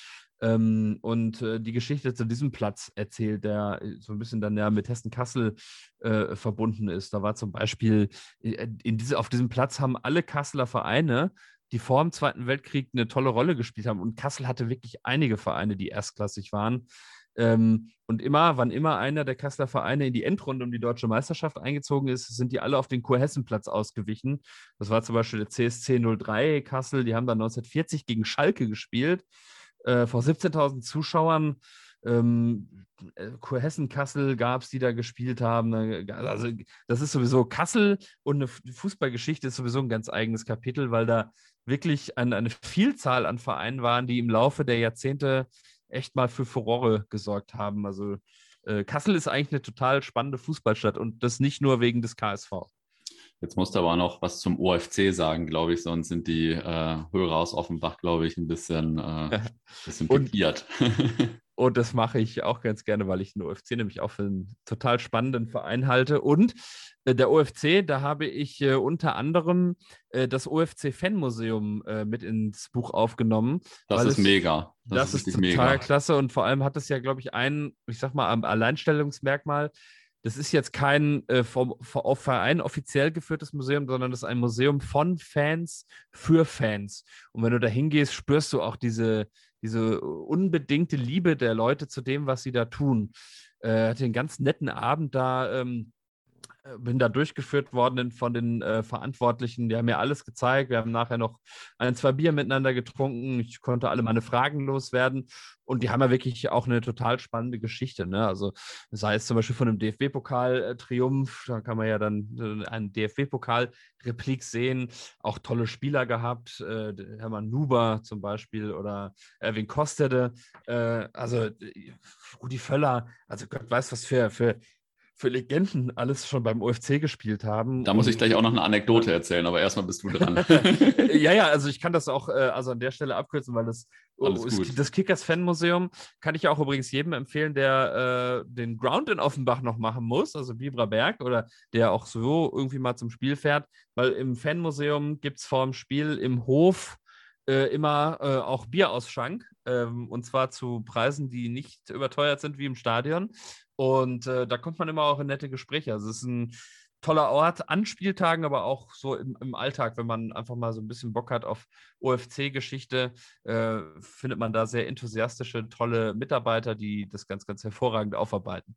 Ähm, und äh, die Geschichte zu diesem Platz erzählt, der äh, so ein bisschen dann ja mit Hessen-Kassel äh, verbunden ist. Da war zum Beispiel, äh, in diese, auf diesem Platz haben alle Kasseler Vereine die vor dem Zweiten Weltkrieg eine tolle Rolle gespielt haben. Und Kassel hatte wirklich einige Vereine, die erstklassig waren. Ähm, und immer, wann immer einer der Kasseler Vereine in die Endrunde um die deutsche Meisterschaft eingezogen ist, sind die alle auf den Kurhessenplatz ausgewichen. Das war zum Beispiel der CSC 03 Kassel, die haben dann 1940 gegen Schalke gespielt, äh, vor 17.000 Zuschauern. Ähm, äh, Kurhessen, Kassel gab es, die da gespielt haben. Also, das ist sowieso Kassel und eine Fußballgeschichte ist sowieso ein ganz eigenes Kapitel, weil da wirklich eine, eine Vielzahl an Vereinen waren, die im Laufe der Jahrzehnte echt mal für Furore gesorgt haben. Also, äh, Kassel ist eigentlich eine total spannende Fußballstadt und das nicht nur wegen des KSV. Jetzt musst du aber noch was zum OFC sagen, glaube ich, sonst sind die äh, Hörer aus Offenbach, glaube ich, ein bisschen, äh, (laughs) bisschen pikiert. (laughs) Und das mache ich auch ganz gerne, weil ich den OFC nämlich auch für einen total spannenden Verein halte. Und äh, der OFC, da habe ich äh, unter anderem äh, das OFC Fanmuseum mit ins Buch aufgenommen. Das ist es, das, das, ist, ist total mega. klasse. Und vor allem hat es ja, glaube ich, ein, ich sag mal, Alleinstellungsmerkmal. Das ist jetzt kein vom, vom Verein offiziell geführtes Museum, sondern das ist ein Museum von Fans für Fans. Und wenn du da hingehst, spürst du auch diese, diese unbedingte Liebe der Leute zu dem, was sie da tun. Äh, hatte einen ganz netten Abend da. Ähm, äh, bin da durchgeführt worden von den äh, Verantwortlichen. Die haben mir alles gezeigt. Wir haben nachher noch ein, zwei Bier miteinander getrunken. Ich konnte alle meine Fragen loswerden. Und die haben ja wirklich auch eine total spannende Geschichte. Ne? Also sei es zum Beispiel von einem DFB-Pokal-Triumph, da kann man ja dann äh, einen DFB-Pokal-Replik sehen. Auch tolle Spieler gehabt, äh, Hermann Nuber zum Beispiel oder Erwin Kostede. Äh, also Rudi Völler, also Gott weiß, was für, für für Legenden alles schon beim UFC gespielt haben. Da muss ich gleich auch noch eine Anekdote erzählen, aber erstmal bist du (laughs) dran. ja, ja, also ich kann das auch äh, also an der Stelle abkürzen, weil das, oh, das Kickers Fan Museum kann ich auch übrigens jedem empfehlen, der äh, den Ground in Offenbach noch machen muss, also Bibra Berg oder der auch so irgendwie mal zum Spiel fährt, weil im Fanmuseum gibt es vor dem Spiel im Hof äh, immer äh, auch Bierausschank ähm, und zwar zu Preisen, die nicht überteuert sind wie im Stadion. Und äh, da kommt man immer auch in nette Gespräche. Also es ist ein toller Ort an Spieltagen, aber auch so im, im, Alltag, wenn man einfach mal so ein bisschen Bock hat auf OFC-Geschichte, äh, findet man da sehr enthusiastische, tolle Mitarbeiter, die das ganz, ganz hervorragend aufarbeiten.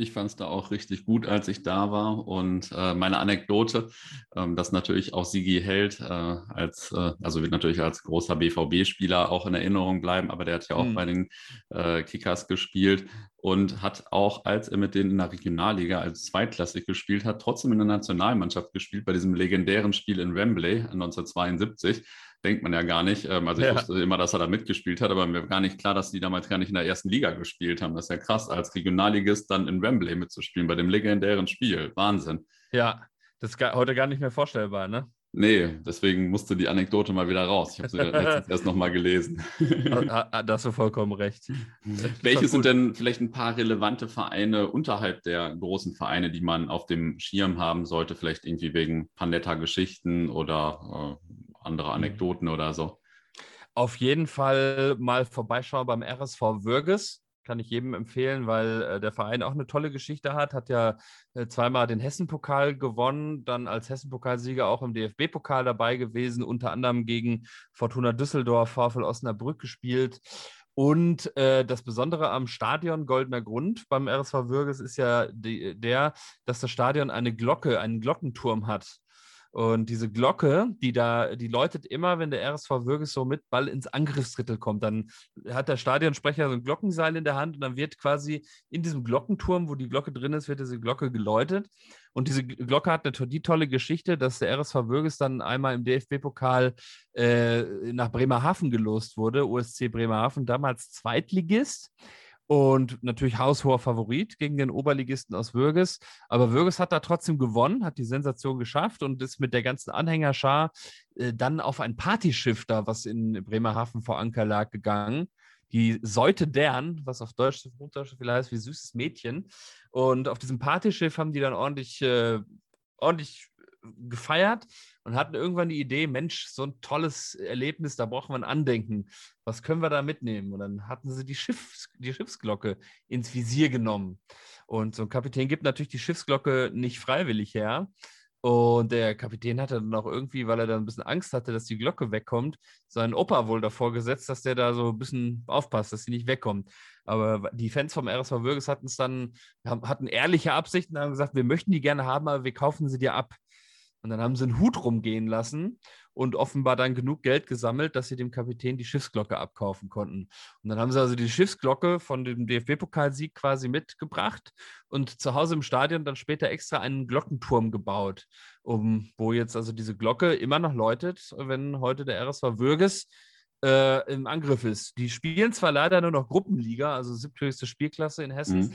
Ich fand es da auch richtig gut, als ich da war. Und äh, meine Anekdote, ähm, dass natürlich auch Sigi Held äh, als, äh, also wird natürlich als großer BVB-Spieler auch in Erinnerung bleiben, aber der hat ja auch mhm. bei den äh, Kickers gespielt und hat auch, als er mit denen in der Regionalliga als zweitklassig gespielt hat, trotzdem in der Nationalmannschaft gespielt bei diesem legendären Spiel in Wembley 1972 denkt man ja gar nicht. Ähm, also ich ja. wusste immer, dass er da mitgespielt hat, aber mir war gar nicht klar, dass die damals gar nicht in der ersten Liga gespielt haben. Das ist ja krass, als Regionalligist dann in Wembley mitzuspielen, bei dem legendären Spiel. Wahnsinn. Ja, das ist heute gar nicht mehr vorstellbar, ne? Nee, deswegen musste die Anekdote mal wieder raus. Ich habe sie letztens (laughs) erst nochmal gelesen. da, da hast du vollkommen recht. (laughs) Welche sind denn vielleicht ein paar relevante Vereine unterhalb der großen Vereine, die man auf dem Schirm haben sollte? Vielleicht irgendwie wegen Panetta-Geschichten oder äh, andere mhm. Anekdoten oder so. Auf jeden Fall mal vorbeischauen beim RSV Würges. Kann ich jedem empfehlen, weil äh, der Verein auch eine tolle Geschichte hat. Hat ja äh, zweimal den Hessen-Pokal gewonnen, dann als Hessen-Pokalsieger auch im DFB-Pokal dabei gewesen, unter anderem gegen Fortuna Düsseldorf, VfL Osnabrück gespielt. Und äh, das Besondere am Stadion Goldener Grund beim RSV Würges ist ja die, der, dass das Stadion eine Glocke, einen Glockenturm hat. Und diese Glocke, die da, die läutet immer, wenn der RSV Würges so mit Ball ins Angriffsdrittel kommt. Dann hat der Stadionsprecher so ein Glockenseil in der Hand und dann wird quasi in diesem Glockenturm, wo die Glocke drin ist, wird diese Glocke geläutet. Und diese Glocke hat eine die tolle Geschichte, dass der RSV Würges dann einmal im DFB-Pokal äh, nach Bremerhaven gelost wurde, OSC Bremerhaven, damals Zweitligist und natürlich haushoher Favorit gegen den Oberligisten aus Würges. Aber Würges hat da trotzdem gewonnen, hat die Sensation geschafft und ist mit der ganzen Anhängerschar äh, dann auf ein Partyschiff da, was in Bremerhaven vor Anker lag, gegangen. Die Seute Dern, was auf Deutsch, Deutsch vielleicht heißt wie süßes Mädchen. Und auf diesem Partyschiff haben die dann ordentlich, äh, ordentlich gefeiert und hatten irgendwann die Idee, Mensch, so ein tolles Erlebnis, da brauchen wir ein Andenken. Was können wir da mitnehmen? Und dann hatten sie die, Schiffs, die Schiffsglocke ins Visier genommen. Und so ein Kapitän gibt natürlich die Schiffsglocke nicht freiwillig her. Und der Kapitän hatte dann auch irgendwie, weil er dann ein bisschen Angst hatte, dass die Glocke wegkommt, seinen Opa wohl davor gesetzt, dass der da so ein bisschen aufpasst, dass sie nicht wegkommt. Aber die Fans vom RSV Würges hatten es dann, hatten ehrliche Absichten, haben gesagt, wir möchten die gerne haben, aber wir kaufen sie dir ab. Und dann haben sie einen Hut rumgehen lassen und offenbar dann genug Geld gesammelt, dass sie dem Kapitän die Schiffsglocke abkaufen konnten. Und dann haben sie also die Schiffsglocke von dem DFB-Pokalsieg quasi mitgebracht und zu Hause im Stadion dann später extra einen Glockenturm gebaut, um, wo jetzt also diese Glocke immer noch läutet, wenn heute der RSV Würges äh, im Angriff ist. Die spielen zwar leider nur noch Gruppenliga, also siebthöchste Spielklasse in Hessen. Mhm.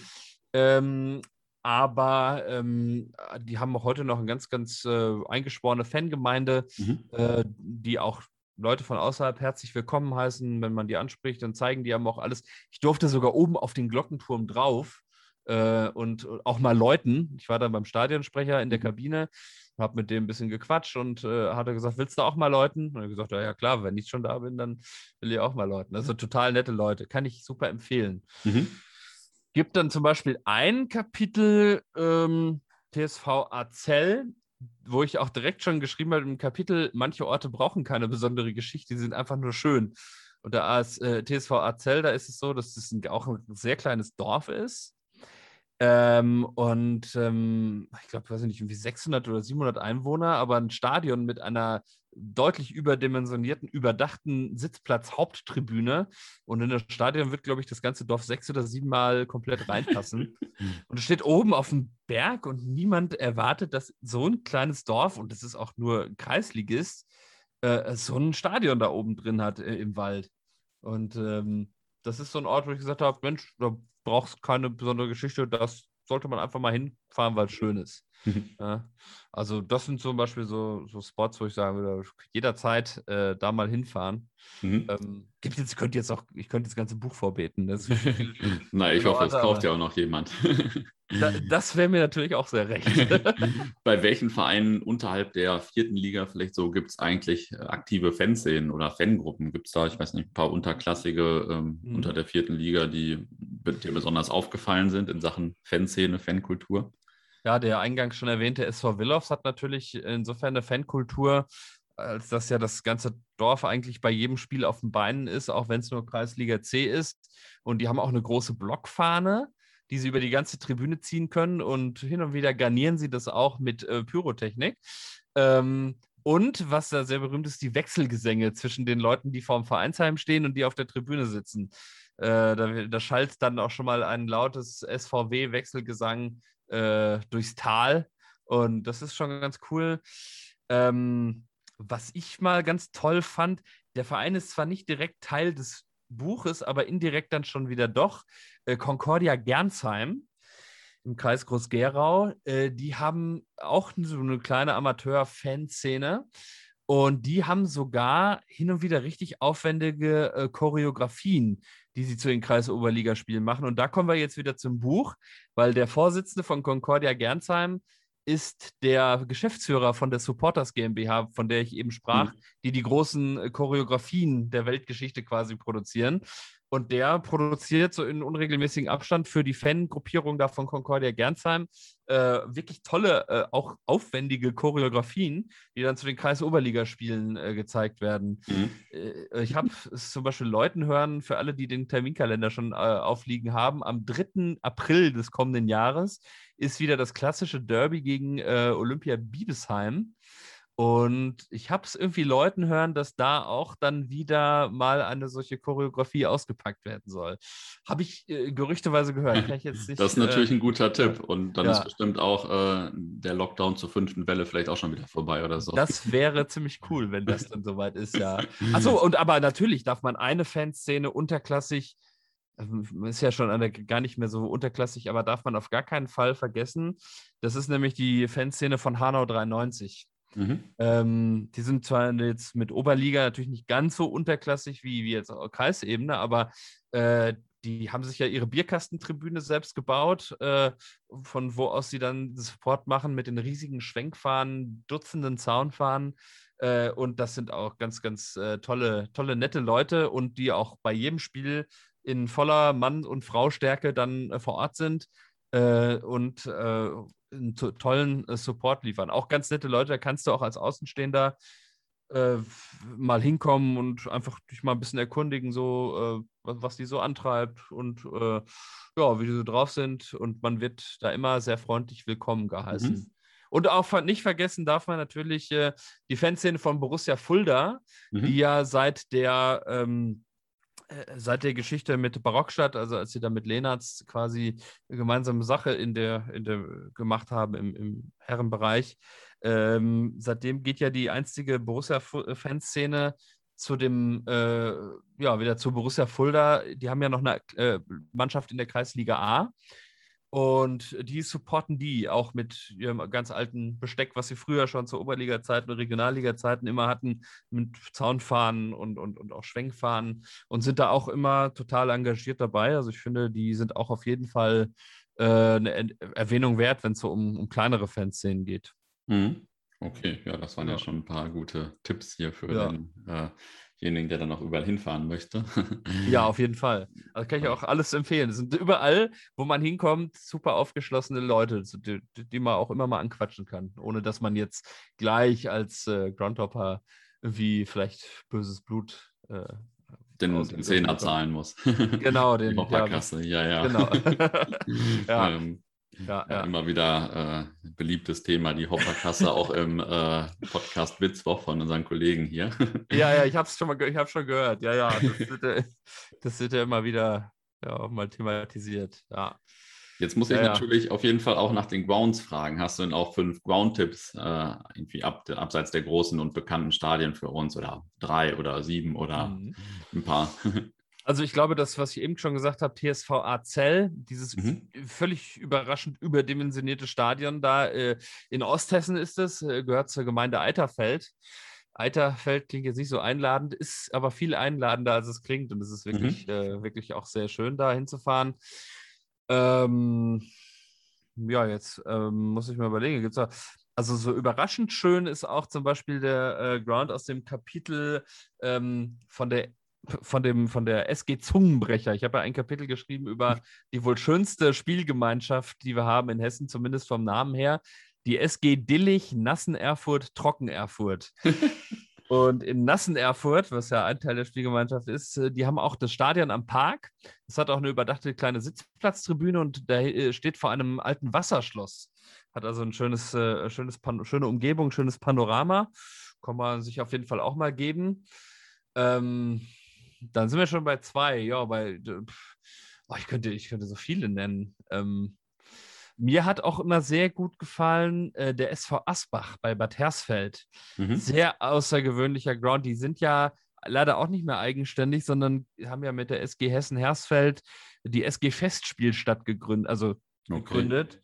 Ähm, aber ähm, die haben auch heute noch eine ganz, ganz äh, eingeschworene Fangemeinde, mhm. äh, die auch Leute von außerhalb herzlich willkommen heißen, wenn man die anspricht, dann zeigen die haben auch alles. Ich durfte sogar oben auf den Glockenturm drauf äh, und auch mal läuten. Ich war dann beim Stadionsprecher in der mhm. Kabine, habe mit dem ein bisschen gequatscht und äh, hatte gesagt, willst du auch mal läuten? Und er hat gesagt, ja, ja klar, wenn ich schon da bin, dann will ich auch mal läuten. Also total nette Leute, kann ich super empfehlen. Mhm gibt dann zum Beispiel ein Kapitel ähm, TSV Azell, wo ich auch direkt schon geschrieben habe im Kapitel, manche Orte brauchen keine besondere Geschichte, die sind einfach nur schön. Und der AS, äh, TSV Azell, da ist es so, dass es ein, auch ein sehr kleines Dorf ist. Ähm, und ähm, ich glaube, weiß nicht, irgendwie 600 oder 700 Einwohner, aber ein Stadion mit einer deutlich überdimensionierten, überdachten Sitzplatz-Haupttribüne. Und in das Stadion wird, glaube ich, das ganze Dorf sechs oder siebenmal komplett reinpassen. (laughs) und es steht oben auf dem Berg und niemand erwartet, dass so ein kleines Dorf, und das ist auch nur Kreisligist, äh, so ein Stadion da oben drin hat äh, im Wald. Und ähm, das ist so ein Ort, wo ich gesagt habe, Mensch, da brauchst keine besondere Geschichte, das sollte man einfach mal hinfahren, weil es schön ist. ja, also das sind zum Beispiel so, so Spots, wo ich sagen würde, jederzeit äh, da mal hinfahren. Mhm. Ähm, gibt jetzt, ich könnte jetzt auch, ich könnte das ganze Buch vorbeten. Das (laughs) Nein, ich hoffe, es kauft ja auch noch jemand. Da, (laughs) das wäre mir natürlich auch sehr recht. (laughs) Bei (laughs) welchen Vereinen unterhalb der vierten Liga vielleicht so gibt es eigentlich äh, aktive Fanszenen oder Fangruppen? Gibt es da, ich weiß nicht, ein paar unterklassige ähm, mhm. unter der vierten Liga, die dir besonders aufgefallen sind in Sachen Fanszene, Fankultur? Ja, der eingangs schon erwähnte SV Willows hat natürlich insofern eine Fankultur, als dass ja das ganze Dorf eigentlich bei jedem Spiel auf den Beinen ist, auch wenn es nur Kreisliga C ist. Und die haben auch eine große Blockfahne, die sie über die ganze Tribüne ziehen können. Und hin und wieder garnieren sie das auch mit äh, Pyrotechnik. Ähm, und was da sehr berühmt ist, die Wechselgesänge zwischen den Leuten, die vorm Vereinsheim stehen und die auf der Tribüne sitzen. Äh, da, da schallt dann auch schon mal ein lautes SVW-Wechselgesang äh, durchs Tal. Und das ist schon ganz cool. Ähm, was ich mal ganz toll fand, der Verein ist zwar nicht direkt Teil des Buches, aber indirekt dann schon wieder doch. Äh, Concordia Gernsheim im Kreis Groß-Gerau, äh, die haben auch so eine kleine Amateur-Fanszene. Und die haben sogar hin und wieder richtig aufwendige äh, Choreografien, die sie zu den Kreisoberligaspielen machen. Und da kommen wir jetzt wieder zum Buch, weil der Vorsitzende von Concordia Gernsheim ist der Geschäftsführer von der Supporters GmbH, von der ich eben sprach, mhm. die die großen äh, Choreografien der Weltgeschichte quasi produzieren. Und der produziert so in unregelmäßigem Abstand für die Fangruppierung da von Concordia Gernsheim äh, wirklich tolle, äh, auch aufwendige Choreografien, die dann zu den Kreisoberligaspielen äh, gezeigt werden. Mhm. Äh, ich habe es zum Beispiel Leuten hören, für alle, die den Terminkalender schon äh, aufliegen haben, am 3. April des kommenden Jahres ist wieder das klassische Derby gegen äh, Olympia Biebesheim. Und ich habe es irgendwie Leuten hören, dass da auch dann wieder mal eine solche Choreografie ausgepackt werden soll. Habe ich äh, gerüchteweise gehört. (laughs) Nicht, das ist natürlich äh, ein guter Tipp. Und dann ja. ist bestimmt auch äh, der Lockdown zur fünften Welle vielleicht auch schon wieder vorbei oder so. Das wäre ziemlich cool, wenn das dann soweit ist, ja. Achso, und aber natürlich darf man eine Fanszene unterklassig ähm, ist ja schon eine, gar nicht mehr so unterklassig, aber darf man auf gar keinen Fall vergessen. Das ist nämlich die Fanszene von Hanau 93. Mhm. Ähm, die sind zwar jetzt mit Oberliga natürlich nicht ganz so unterklassig wie, wie jetzt Kreisebene, aber äh, die haben sich ja ihre Bierkastentribüne selbst gebaut, äh, von wo aus sie dann Support machen mit den riesigen Schwenkfahnen, Dutzenden Zaunfahnen. Äh, und das sind auch ganz, ganz äh, tolle, tolle, nette Leute und die auch bei jedem Spiel in voller Mann- und Frau-Stärke dann äh, vor Ort sind äh, und einen to tollen äh, Support liefern. Auch ganz nette Leute, da kannst du auch als Außenstehender äh, mal hinkommen und einfach dich mal ein bisschen erkundigen, so äh, was, was, die so antreibt und äh, ja, wie die so drauf sind. Und man wird da immer sehr freundlich willkommen geheißen. Mhm. Und auch nicht vergessen darf man natürlich äh, die Fanszene von Borussia Fulda, mhm. die ja seit der ähm, äh, seit der Geschichte mit Barockstadt, also als sie da mit Lenartz quasi eine gemeinsame Sache in der, in der gemacht haben im, im Herrenbereich, ähm, seitdem geht ja die einstige Borussia-Fanszene zu dem, äh, ja, wieder zu Borussia Fulda. Die haben ja noch eine äh, Mannschaft in der Kreisliga A. Und die supporten die auch mit ihrem ganz alten Besteck, was sie früher schon zu Oberliga-Zeiten und Regionalliga-Zeiten immer hatten, mit Zaunfahnen und, und, und auch Schwenkfahnen und sind da auch immer total engagiert dabei. Also ich finde, die sind auch auf jeden Fall äh, eine Erwähnung wert, wenn es so um, um kleinere Fanszenen geht. Mhm. Okay, ja, das waren ja. ja. schon ein paar gute Tipps hier für ja. den äh, denjenigen, der dann auch überall hinfahren möchte. (laughs) ja, auf jeden Fall. Also kann ich auch alles empfehlen. Es sind überall, wo man hinkommt, super aufgeschlossene Leute, die, die man auch immer mal anquatschen kann, ohne dass man jetzt gleich als äh, Groundhopper irgendwie vielleicht böses Blut äh, den, den Zehner zahlen muss. Genau, (laughs) den. Die ja, ja, ja. Genau. (laughs) ja. Ähm, ja, ja. Immer wieder äh, beliebtes Thema, die Hopperkasse, auch im äh, Podcast Witzwoch von unseren Kollegen hier. ja, ja, ich habe es (laughs) schon mal ich schon gehört. Ja, ja, das wird, (laughs) das wird ja immer wieder ja, auch mal thematisiert. Ja. Jetzt muss ich ja, natürlich ja. auf jeden Fall auch nach den Grounds fragen. Hast du denn auch fünf Ground-Tipps äh, irgendwie ab, abseits der großen und bekannten Stadien für uns oder drei oder sieben oder mhm. ein paar? (laughs) Also ich glaube, das, was ich eben schon gesagt habe, TSV Zell, dieses mhm. völlig überraschend überdimensionierte Stadion da äh, in Osthessen ist es, äh, gehört zur Gemeinde Eiterfeld. Eiterfeld klingt jetzt nicht so einladend, ist aber viel einladender, als es klingt. Und es ist wirklich, mhm. äh, wirklich auch sehr schön, da hinzufahren. Ähm, ja, jetzt ähm, muss ich mal überlegen. Gibt's da, also so überraschend schön ist auch zum Beispiel der äh, Ground aus dem Kapitel ähm, von der von, dem, von der SG Zungenbrecher. Ich habe ja ein Kapitel geschrieben über die wohl schönste Spielgemeinschaft, die wir haben in Hessen, zumindest vom Namen her. Die SG Dillich, Nassen-Erfurt, Trocken-Erfurt. (laughs) Und in Nassen-Erfurt, was ja ein Teil der Spielgemeinschaft ist, äh, die haben auch das Stadion am Park. Es hat auch eine überdachte kleine Sitzplatztribüne und da äh, steht vor einem alten Wasserschloss. Hat also ein schönes, äh, schönes schöne Umgebung, schönes Panorama. Kann man sich auf jeden Fall auch mal geben. Ähm, dann sind wir schon bei zwei. Ja, bei. Oh, ich, könnte, ich könnte so viele nennen. Ähm, mir hat auch immer sehr gut gefallen äh, der SV Asbach bei Bad Hersfeld. Mhm. Sehr außergewöhnlicher Ground. Die sind ja leider auch nicht mehr eigenständig, sondern haben ja mit der SG Hessen Hersfeld die SG Festspielstadt gegründet, also okay. gegründet.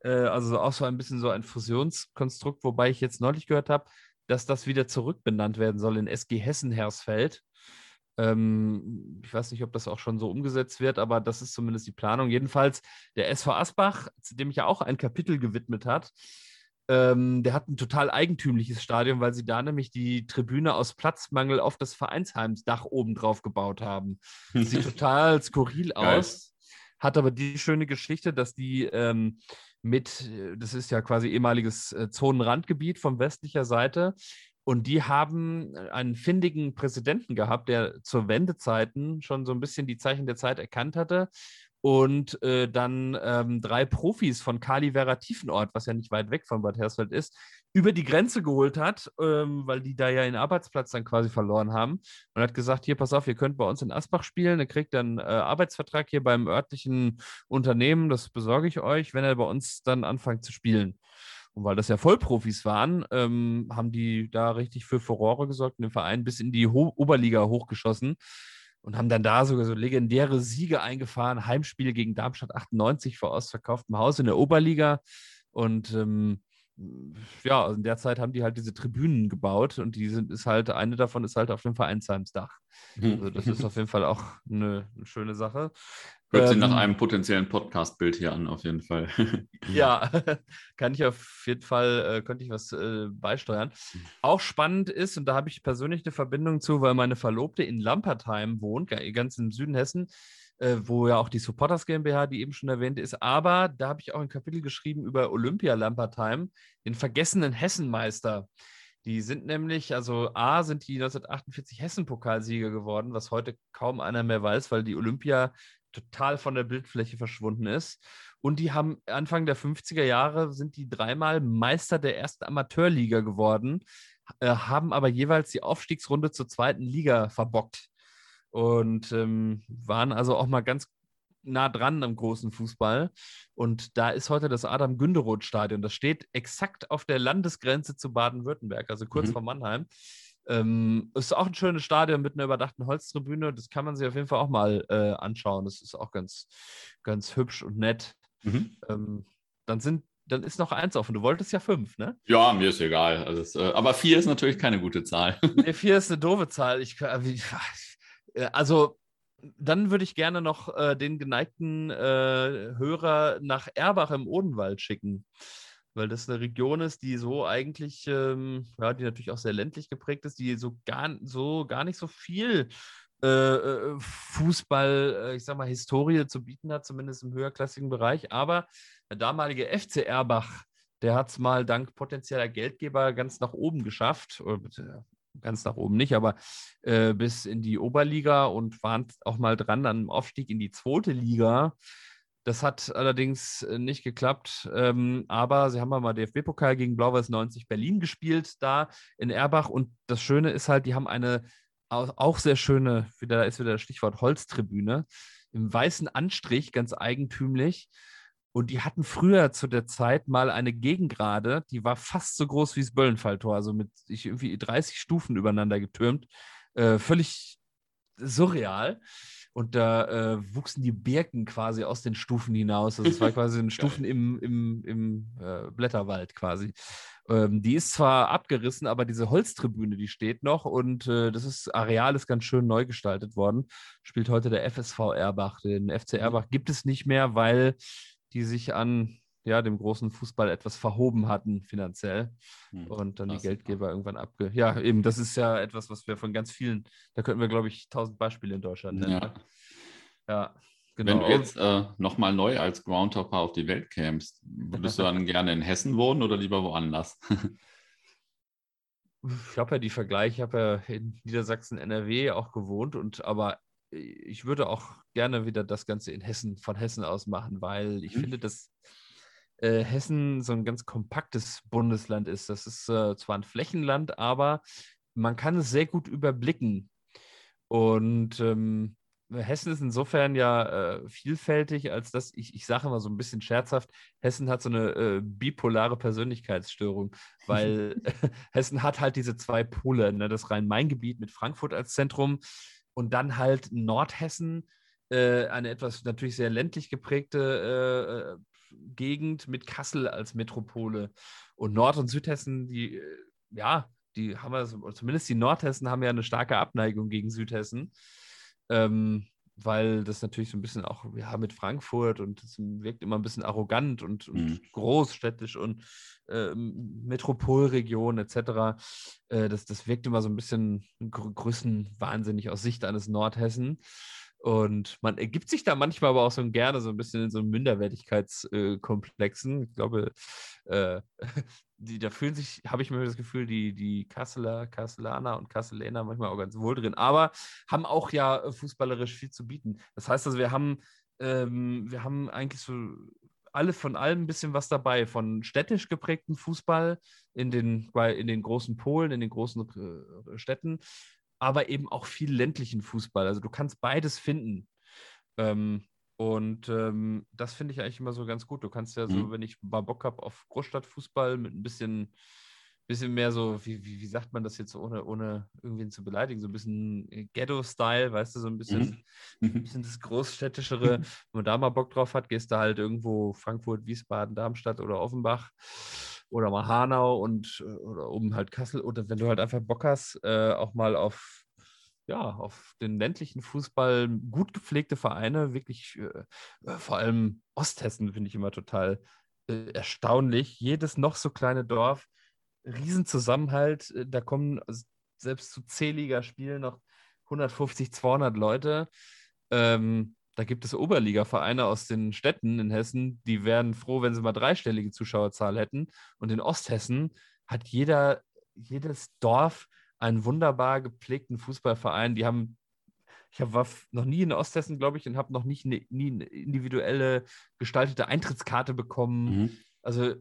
Äh, also auch so ein bisschen so ein Fusionskonstrukt, wobei ich jetzt neulich gehört habe, dass das wieder zurückbenannt werden soll in SG Hessen Hersfeld. Ähm, ich weiß nicht, ob das auch schon so umgesetzt wird, aber das ist zumindest die Planung. Jedenfalls der SV Asbach, zu dem ich ja auch ein Kapitel gewidmet hat, ähm, der hat ein total eigentümliches Stadion, weil sie da nämlich die Tribüne aus Platzmangel auf das Vereinsheimsdach oben drauf gebaut haben. Sieht (laughs) total skurril aus. Hat aber die schöne Geschichte, dass die ähm, mit, das ist ja quasi ehemaliges äh, Zonenrandgebiet von westlicher Seite, und die haben äh, einen findigen Präsidenten gehabt, der zur Wendezeiten schon so ein bisschen die Zeichen der Zeit erkannt hatte und äh, dann ähm, drei Profis von Kali Vera Tiefenort, was ja nicht weit weg von Bad Hersfeld ist, über die Grenze geholt hat, ähm, weil die da ja ihren Arbeitsplatz dann quasi verloren haben und hat gesagt, hier, pass auf, ihr könnt bei uns in Asbach spielen, ihr kriegt dann äh, Arbeitsvertrag hier beim örtlichen Unternehmen, das besorge ich euch, wenn ihr bei uns dann anfangt zu spielen. Und weil das ja Vollprofis waren, ähm, haben die da richtig für Furore gesorgt und den Verein bis in die Ho Oberliga hochgeschossen und haben dann da sogar so legendäre Siege eingefahren. Heimspiel gegen Darmstadt 98 vor ausverkauftem Haus in der Oberliga. Und ähm, ja, in der Zeit haben die halt diese Tribünen gebaut und die sind, ist halt, eine davon ist halt auf dem Vereinsheimsdach. Mhm. Also das ist auf jeden Fall auch eine, eine schöne Sache. Hört sich nach ähm, einem potenziellen Podcast-Bild hier an, auf jeden Fall. (laughs) ja, (laughs) kann ich auf jeden Fall, äh, könnte ich was äh, beisteuern. Auch spannend ist, und da habe ich persönlich eine Verbindung zu, weil meine Verlobte in Lampertheim wohnt, ganz im Süden Hessen, äh, wo ja auch die Supporters GmbH, die eben schon erwähnt ist. Aber da habe ich auch ein Kapitel geschrieben über Olympia Lampertheim, den vergessenen Hessenmeister. Die sind nämlich, also A, sind die 1948 Hessen-Pokalsieger geworden, was heute kaum einer mehr weiß, weil die Olympia total von der Bildfläche verschwunden ist. Und die haben Anfang der 50er Jahre sind die dreimal Meister der ersten Amateurliga geworden, äh, haben aber jeweils die Aufstiegsrunde zur zweiten Liga verbockt. Und ähm, waren also auch mal ganz nah dran am großen Fußball. Und da ist heute das Adam-Günderoth-Stadion. Das steht exakt auf der Landesgrenze zu Baden-Württemberg, also kurz mhm. vor Mannheim. Ähm, ist auch ein schönes Stadion mit einer überdachten Holztribüne. Das kann man sich auf jeden Fall auch mal äh, anschauen. Das ist auch ganz, ganz hübsch und nett. Mhm. Ähm, dann sind dann ist noch eins offen. Du wolltest ja fünf, ne? Ja, mir ist egal. Also es, äh, aber vier ist natürlich keine gute Zahl. (laughs) nee, vier ist eine doofe Zahl. Ich, (laughs) äh, also dann würde ich gerne noch äh, den geneigten äh, Hörer nach Erbach im Odenwald schicken weil das eine Region ist, die so eigentlich, ähm, ja, die natürlich auch sehr ländlich geprägt ist, die so gar, so gar nicht so viel äh, äh Fußball, äh, ich sag mal, Historie zu bieten hat, zumindest im höherklassigen Bereich. Aber der damalige FC Erbach, der hat es mal dank potenzieller Geldgeber ganz nach oben geschafft. Ganz nach oben nicht, aber äh, bis in die Oberliga und waren auch mal dran an dem Aufstieg in die zweite Liga. Das hat allerdings äh, nicht geklappt, ähm, aber sie haben mal DFB-Pokal gegen Blau-Weiß 90 Berlin gespielt, da in Erbach. Und das Schöne ist halt, die haben eine auch sehr schöne, wieder, da ist wieder das Stichwort Holztribüne, im weißen Anstrich, ganz eigentümlich. Und die hatten früher zu der Zeit mal eine Gegengrade, die war fast so groß wie das Böllenfalltor, also mit sich irgendwie 30 Stufen übereinander getürmt. Äh, völlig surreal. Und da äh, wuchsen die Birken quasi aus den Stufen hinaus. Also es war (laughs) quasi ein Stufen im, im, im äh, Blätterwald quasi. Ähm, die ist zwar abgerissen, aber diese Holztribüne, die steht noch und äh, das ist, Areal ist ganz schön neu gestaltet worden. Spielt heute der FSV Erbach. Den FC mhm. Erbach gibt es nicht mehr, weil die sich an ja, dem großen Fußball etwas verhoben hatten finanziell Hm, und dann die Geldgeber irgendwann abge... Ja, eben, das ist ja etwas, was wir von ganz vielen, da könnten wir, glaube ich, tausend Beispiele in Deutschland nennen. Ja. ne? Ja, Wenn genau. du jetzt äh, nochmal neu als Groundhopper auf die Welt kämst, würdest du dann (laughs) gerne in Hessen wohnen oder lieber woanders? Ich habe ja die Vergleiche, ich habe ja in Niedersachsen, NRW auch gewohnt und aber ich würde auch gerne wieder das Ganze in Hessen, von Hessen aus machen, weil ich Mhm. finde, dass äh, Hessen so ein ganz kompaktes Bundesland ist. Das ist äh, zwar ein Flächenland, aber man kann es sehr gut überblicken. Und ähm, Hessen ist insofern ja äh, vielfältig, als dass ich, ich sage immer so ein bisschen scherzhaft, Hessen hat so eine äh, bipolare Persönlichkeitsstörung, (laughs) weil (laughs) Hessen hat halt diese zwei Pole, ne? das Rhein-Main-Gebiet mit Frankfurt als Zentrum und dann halt Nordhessen, äh, eine etwas natürlich sehr ländlich geprägte äh, Gegend mit Kassel als Metropole. Und Nord- und Südhessen, die, äh, ja, die haben wir, so- zumindest die Nordhessen haben ja eine starke Abneigung gegen Südhessen. Ähm, weil das natürlich so ein bisschen auch, ja, mit Frankfurt und es wirkt immer ein bisschen arrogant und, und Mhm. großstädtisch und ähm, Metropolregion etc. Äh, das, das wirkt immer so ein bisschen gr größenwahnsinnig aus Sicht eines Nordhessen. Und man ergibt sich da manchmal aber auch so gerne so ein bisschen in so Minderwertigkeitskomplexen. ich glaube, äh, (laughs) die, da fühlen sich, habe ich mir das Gefühl, die, die Kasseler, Kasselaner und Kasselaner manchmal auch ganz wohl drin, aber haben auch ja äh, fußballerisch viel zu bieten. Das heißt also, wir haben, ähm, wir haben eigentlich so alle von allem ein bisschen was dabei, von städtisch geprägten Fußball in den, in den großen Polen, in den großen äh, Städten, aber eben auch viel ländlichen Fußball. Also du kannst beides finden. Ähm, und ähm, das finde ich eigentlich immer so ganz gut. Du kannst ja so, Mhm. wenn ich mal Bock habe auf Großstadtfußball mit ein bisschen, bisschen mehr so, wie, wie, wie sagt man das jetzt, ohne, ohne irgendwen zu beleidigen, so ein bisschen äh, Ghetto-Style, weißt du, so ein bisschen, ein bisschen das Großstädtischere. (laughs) Wenn man da mal Bock drauf hat, gehst du halt irgendwo Frankfurt, Wiesbaden, Darmstadt oder Offenbach oder mal Hanau und äh, oder oben halt Kassel. Oder wenn du halt einfach Bock hast, äh, auch mal auf ja, auf den ländlichen Fußball gut gepflegte Vereine, wirklich äh, äh, vor allem Osthessen finde ich immer total äh, erstaunlich. Jedes noch so kleine Dorf, Riesenzusammenhalt, äh, da kommen selbst zu C-Liga-Spielen noch 150, 200 Leute. Ähm, da gibt es Oberliga-Vereine aus den Städten in Hessen, die wären froh, wenn sie mal dreistellige Zuschauerzahl hätten. Und in Osthessen hat jeder, jedes Dorf einen wunderbar gepflegten Fußballverein. Die haben, ich hab, war noch nie in Osthessen, glaube ich, und habe noch nicht ne, nie eine individuelle gestaltete Eintrittskarte bekommen. Mhm. Also,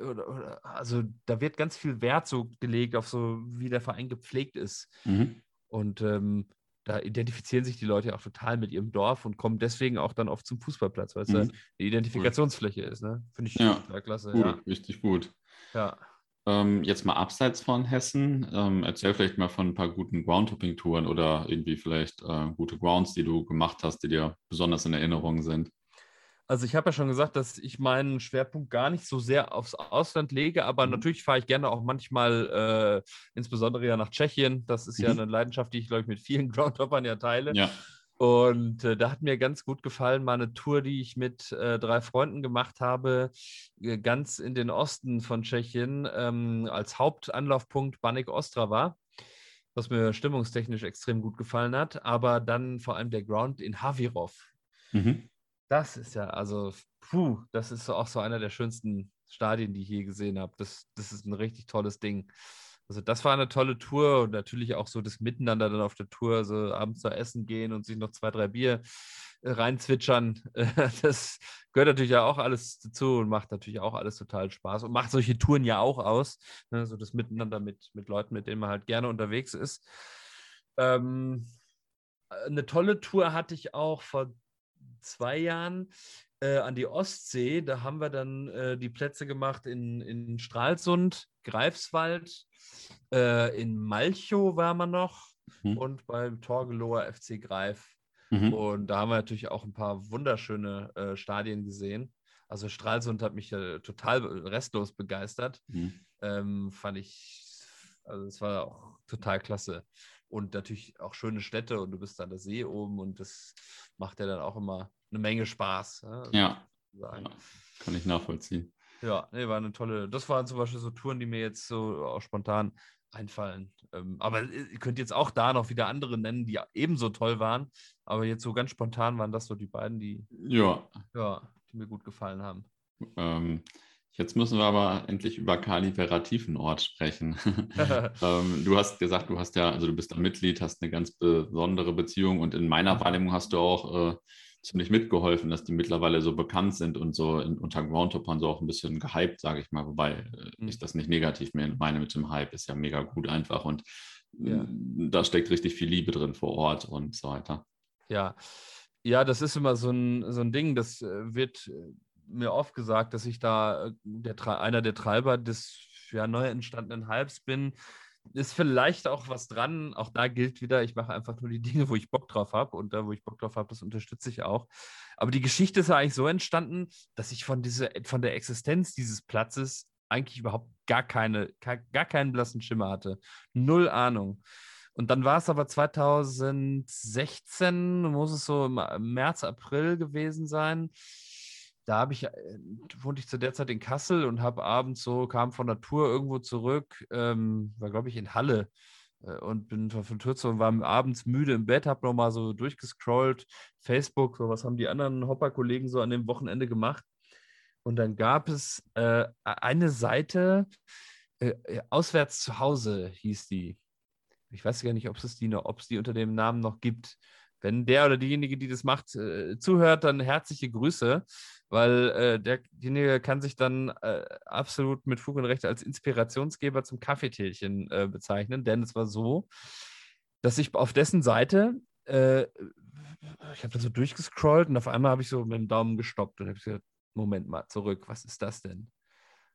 also da wird ganz viel Wert so gelegt auf so, wie der Verein gepflegt ist. Mhm. Und ähm, da identifizieren sich die Leute ja auch total mit ihrem Dorf und kommen deswegen auch dann oft zum Fußballplatz, weil es Mhm. eine Identifikationsfläche ist. Ne? Finde ich Ja, total klasse. Gut, Ja. richtig gut. ja. Ähm, jetzt mal abseits von Hessen, ähm, erzähl vielleicht mal von ein paar guten Groundhopping-Touren oder irgendwie vielleicht äh, gute Grounds, die du gemacht hast, die dir besonders in Erinnerung sind. Also ich habe ja schon gesagt, dass ich meinen Schwerpunkt gar nicht so sehr aufs Ausland lege, aber Mhm. natürlich fahre ich gerne auch manchmal, äh, insbesondere ja nach Tschechien. Das ist ja Mhm. eine Leidenschaft, die ich, glaube ich, mit vielen (laughs) Groundhoppern ja teile. Ja. Und äh, da hat mir ganz gut gefallen, mal eine Tour, die ich mit äh, drei Freunden gemacht habe, äh, ganz in den Osten von Tschechien, ähm, als Hauptanlaufpunkt Banik Ostrava, was mir stimmungstechnisch extrem gut gefallen hat, aber dann vor allem der Ground in Havirov. Mhm. Das ist ja, also, puh, das ist auch so einer der schönsten Stadien, die ich je gesehen habe. Das, das ist ein richtig tolles Ding. Also, das war eine tolle Tour und natürlich auch so das Miteinander dann auf der Tour, so abends zu essen gehen und sich noch zwei, drei Bier äh, reinzwitschern. (laughs) Das gehört natürlich ja auch alles dazu und macht natürlich auch alles total Spaß und macht solche Touren ja auch aus. Ne? So das Miteinander mit, mit Leuten, mit denen man halt gerne unterwegs ist. Ähm, eine tolle Tour hatte ich auch vor zwei Jahren äh, an die Ostsee. Da haben wir dann äh, die Plätze gemacht in, in Stralsund, Greifswald, äh, in Malchow war man noch Mhm. und beim Torgelower FC Greif. Mhm. Und da haben wir natürlich auch ein paar wunderschöne äh, Stadien gesehen. Also Stralsund hat mich total restlos begeistert. Mhm. Ähm, fand ich, also es war auch total klasse. Und natürlich auch schöne Städte und du bist an der See oben und das macht ja dann auch immer eine Menge Spaß. Ja, Ja, sozusagen. Ja. kann ich nachvollziehen. Ja, nee, war eine tolle. Das waren zum Beispiel so Touren, die mir jetzt so auch spontan einfallen. Ähm, aber ihr könnt jetzt auch da noch wieder andere nennen, die ebenso toll waren. Aber jetzt so ganz spontan waren das so die beiden, die, Ja, ja, die mir gut gefallen haben. ähm, jetzt müssen wir aber endlich über Kali Vera Tiefenort sprechen. (laughs) (laughs) ähm, du hast gesagt, du hast ja, also du bist da Mitglied, hast eine ganz besondere Beziehung und in meiner Wahrnehmung hast du auch äh, ziemlich mitgeholfen, dass die mittlerweile so bekannt sind und so in, unter Groundhoppern so auch ein bisschen gehypt, sage ich mal. Wobei äh, Mhm. ich das nicht negativ meine mit dem Hype, ist ja mega gut einfach und Ja. äh, da steckt richtig viel Liebe drin vor Ort und so weiter. Ja, ja, das ist immer so ein, so ein Ding, das äh, wird äh, mir oft gesagt, dass ich da äh, der, einer der Treiber des ja, neu entstandenen Hypes bin. Ist vielleicht auch was dran. Auch da gilt wieder, ich mache einfach nur die Dinge, wo ich Bock drauf habe. Und da, wo ich Bock drauf habe, das unterstütze ich auch. Aber die Geschichte ist ja eigentlich so entstanden, dass ich von, dieser, von der Existenz dieses Platzes eigentlich überhaupt gar, keine, gar, gar keinen blassen Schimmer hatte. Null Ahnung. Und dann war es aber 2016, muss es so im März, April gewesen sein. Da habe ich, äh, wohnte ich zu der Zeit in Kassel und habe abends so, kam von der Tour irgendwo zurück, ähm, war glaube ich in Halle äh, und bin von Tour zu und war abends müde im Bett, habe nochmal so durchgescrollt, Facebook, so was haben die anderen Hopper-Kollegen so an dem Wochenende gemacht. Und dann gab es äh, eine Seite, äh, äh, Auswärts zu Hause hieß die. Ich weiß gar nicht, ob es die noch, ob es die unter dem Namen noch gibt. Wenn der oder diejenige, die das macht, äh, zuhört, dann herzliche Grüße, weil äh, derjenige kann sich dann äh, absolut mit Fug und Recht als Inspirationsgeber zum Kaffeetälchen äh, bezeichnen, denn es war so, dass ich auf dessen Seite, äh, ich habe da so durchgescrollt und auf einmal habe ich so mit dem Daumen gestoppt und habe gesagt, Moment mal, zurück, was ist das denn?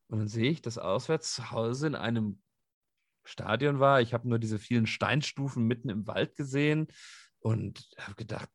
Und dann sehe ich, dass auswärts zu Hause in einem Stadion war. Ich habe nur diese vielen Steinstufen mitten im Wald gesehen und habe gedacht,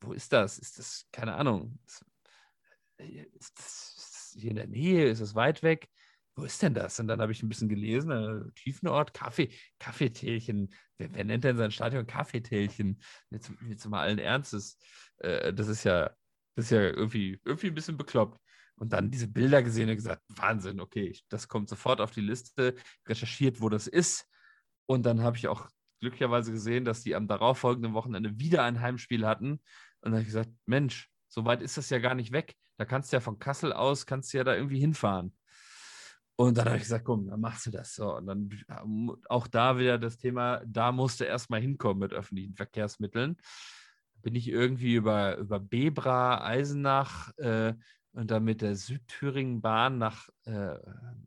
wo ist das? Ist das, keine Ahnung, ist, das, hier in der Nähe? Ist das weit weg? Wo ist denn das? Und dann habe ich ein bisschen gelesen, äh, Tiefenort, Kaffee, Kaffeetälchen. Wer, wer nennt denn sein Stadion Kaffeetälchen? Jetzt, jetzt mal allen Ernstes. Äh, das ist ja, das ist ja irgendwie, irgendwie ein bisschen bekloppt. Und dann diese Bilder gesehen und gesagt, Wahnsinn, okay, das kommt sofort auf die Liste, recherchiert, wo das ist. Und dann habe ich auch glücklicherweise gesehen, dass die am darauffolgenden Wochenende wieder ein Heimspiel hatten. Und dann habe ich gesagt, Mensch, so weit ist das ja gar nicht weg. Da kannst du ja von Kassel aus, kannst du ja da irgendwie hinfahren. Und dann habe ich gesagt, komm, dann machst du das so. Und dann ähm, auch da wieder das Thema, da musst du erstmal hinkommen mit öffentlichen Verkehrsmitteln. Bin ich irgendwie über, über Bebra, Eisenach äh, und dann mit der Südthüringen-Bahn nach äh,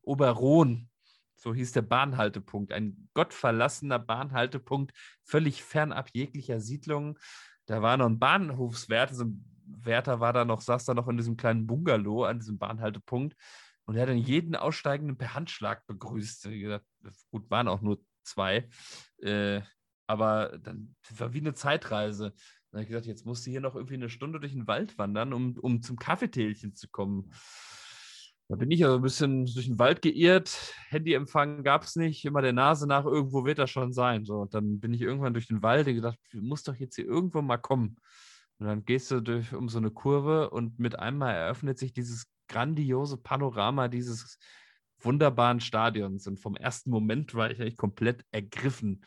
Oberrohn. So hieß der Bahnhaltepunkt. Ein gottverlassener Bahnhaltepunkt, völlig fernab jeglicher Siedlung. Da war noch ein Bahnhofswärter, so ein Wärter war da noch, saß da noch in diesem kleinen Bungalow an diesem Bahnhaltepunkt und er hat dann jeden Aussteigenden per Handschlag begrüßt. Wie gesagt, gut, waren auch nur zwei. Äh, aber dann war wie eine Zeitreise. Dann habe ich gesagt, jetzt musst du hier noch irgendwie eine Stunde durch den Wald wandern, um, um zum Kaffeetälchen zu kommen. Da bin ich also ein bisschen durch den Wald geirrt. Handyempfang gab es nicht. Immer der Nase nach, irgendwo wird das schon sein. So, und dann bin ich irgendwann durch den Wald und gedacht, du musst doch jetzt hier irgendwo mal kommen. Und dann gehst du durch um so eine Kurve und mit einmal eröffnet sich dieses grandiose Panorama dieses wunderbaren Stadions. Und vom ersten Moment war ich eigentlich komplett ergriffen.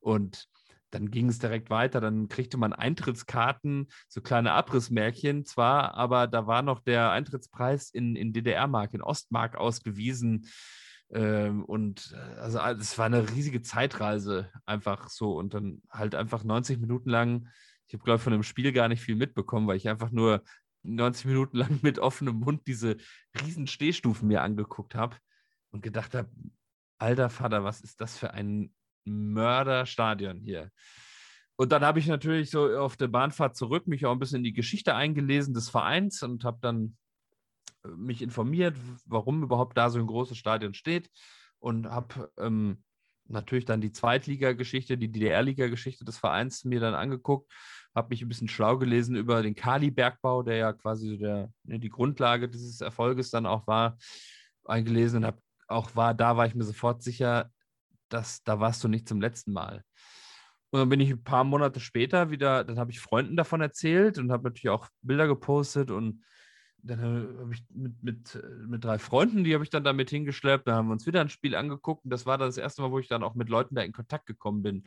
Und dann ging es direkt weiter. Dann kriegte man Eintrittskarten, so kleine Abrissmärkchen zwar, aber da war noch der Eintrittspreis in, in DDR-Mark, in Ostmark ausgewiesen. Ähm, und äh, also es war eine riesige Zeitreise, einfach so. Und dann halt einfach 90 Minuten lang, ich habe, glaube ich, von dem Spiel gar nicht viel mitbekommen, weil ich einfach nur 90 Minuten lang mit offenem Mund diese riesen Stehstufen mir angeguckt habe und gedacht habe, alter Vater, was ist das für ein Mörderstadion hier? Und dann habe ich natürlich so auf der Bahnfahrt zurück mich auch ein bisschen in die Geschichte eingelesen des Vereins und habe dann äh, mich informiert, warum überhaupt da so ein großes Stadion steht und habe ähm, natürlich dann die Zweitliga-Geschichte, die DDR-Liga-Geschichte des Vereins mir dann angeguckt, habe mich ein bisschen schlau gelesen über den Kali-Bergbau, der ja quasi der, ne, die Grundlage dieses Erfolges dann auch war, eingelesen und habe auch war, da war ich mir sofort sicher, dass da warst du nicht zum letzten Mal. Und dann bin ich ein paar Monate später wieder, dann habe ich Freunden davon erzählt und habe natürlich auch Bilder gepostet und dann habe ich mit, mit, mit drei Freunden, die habe ich dann damit hingeschleppt. Da haben wir uns wieder ein Spiel angeguckt. Und das war dann das erste Mal, wo ich dann auch mit Leuten da in Kontakt gekommen bin.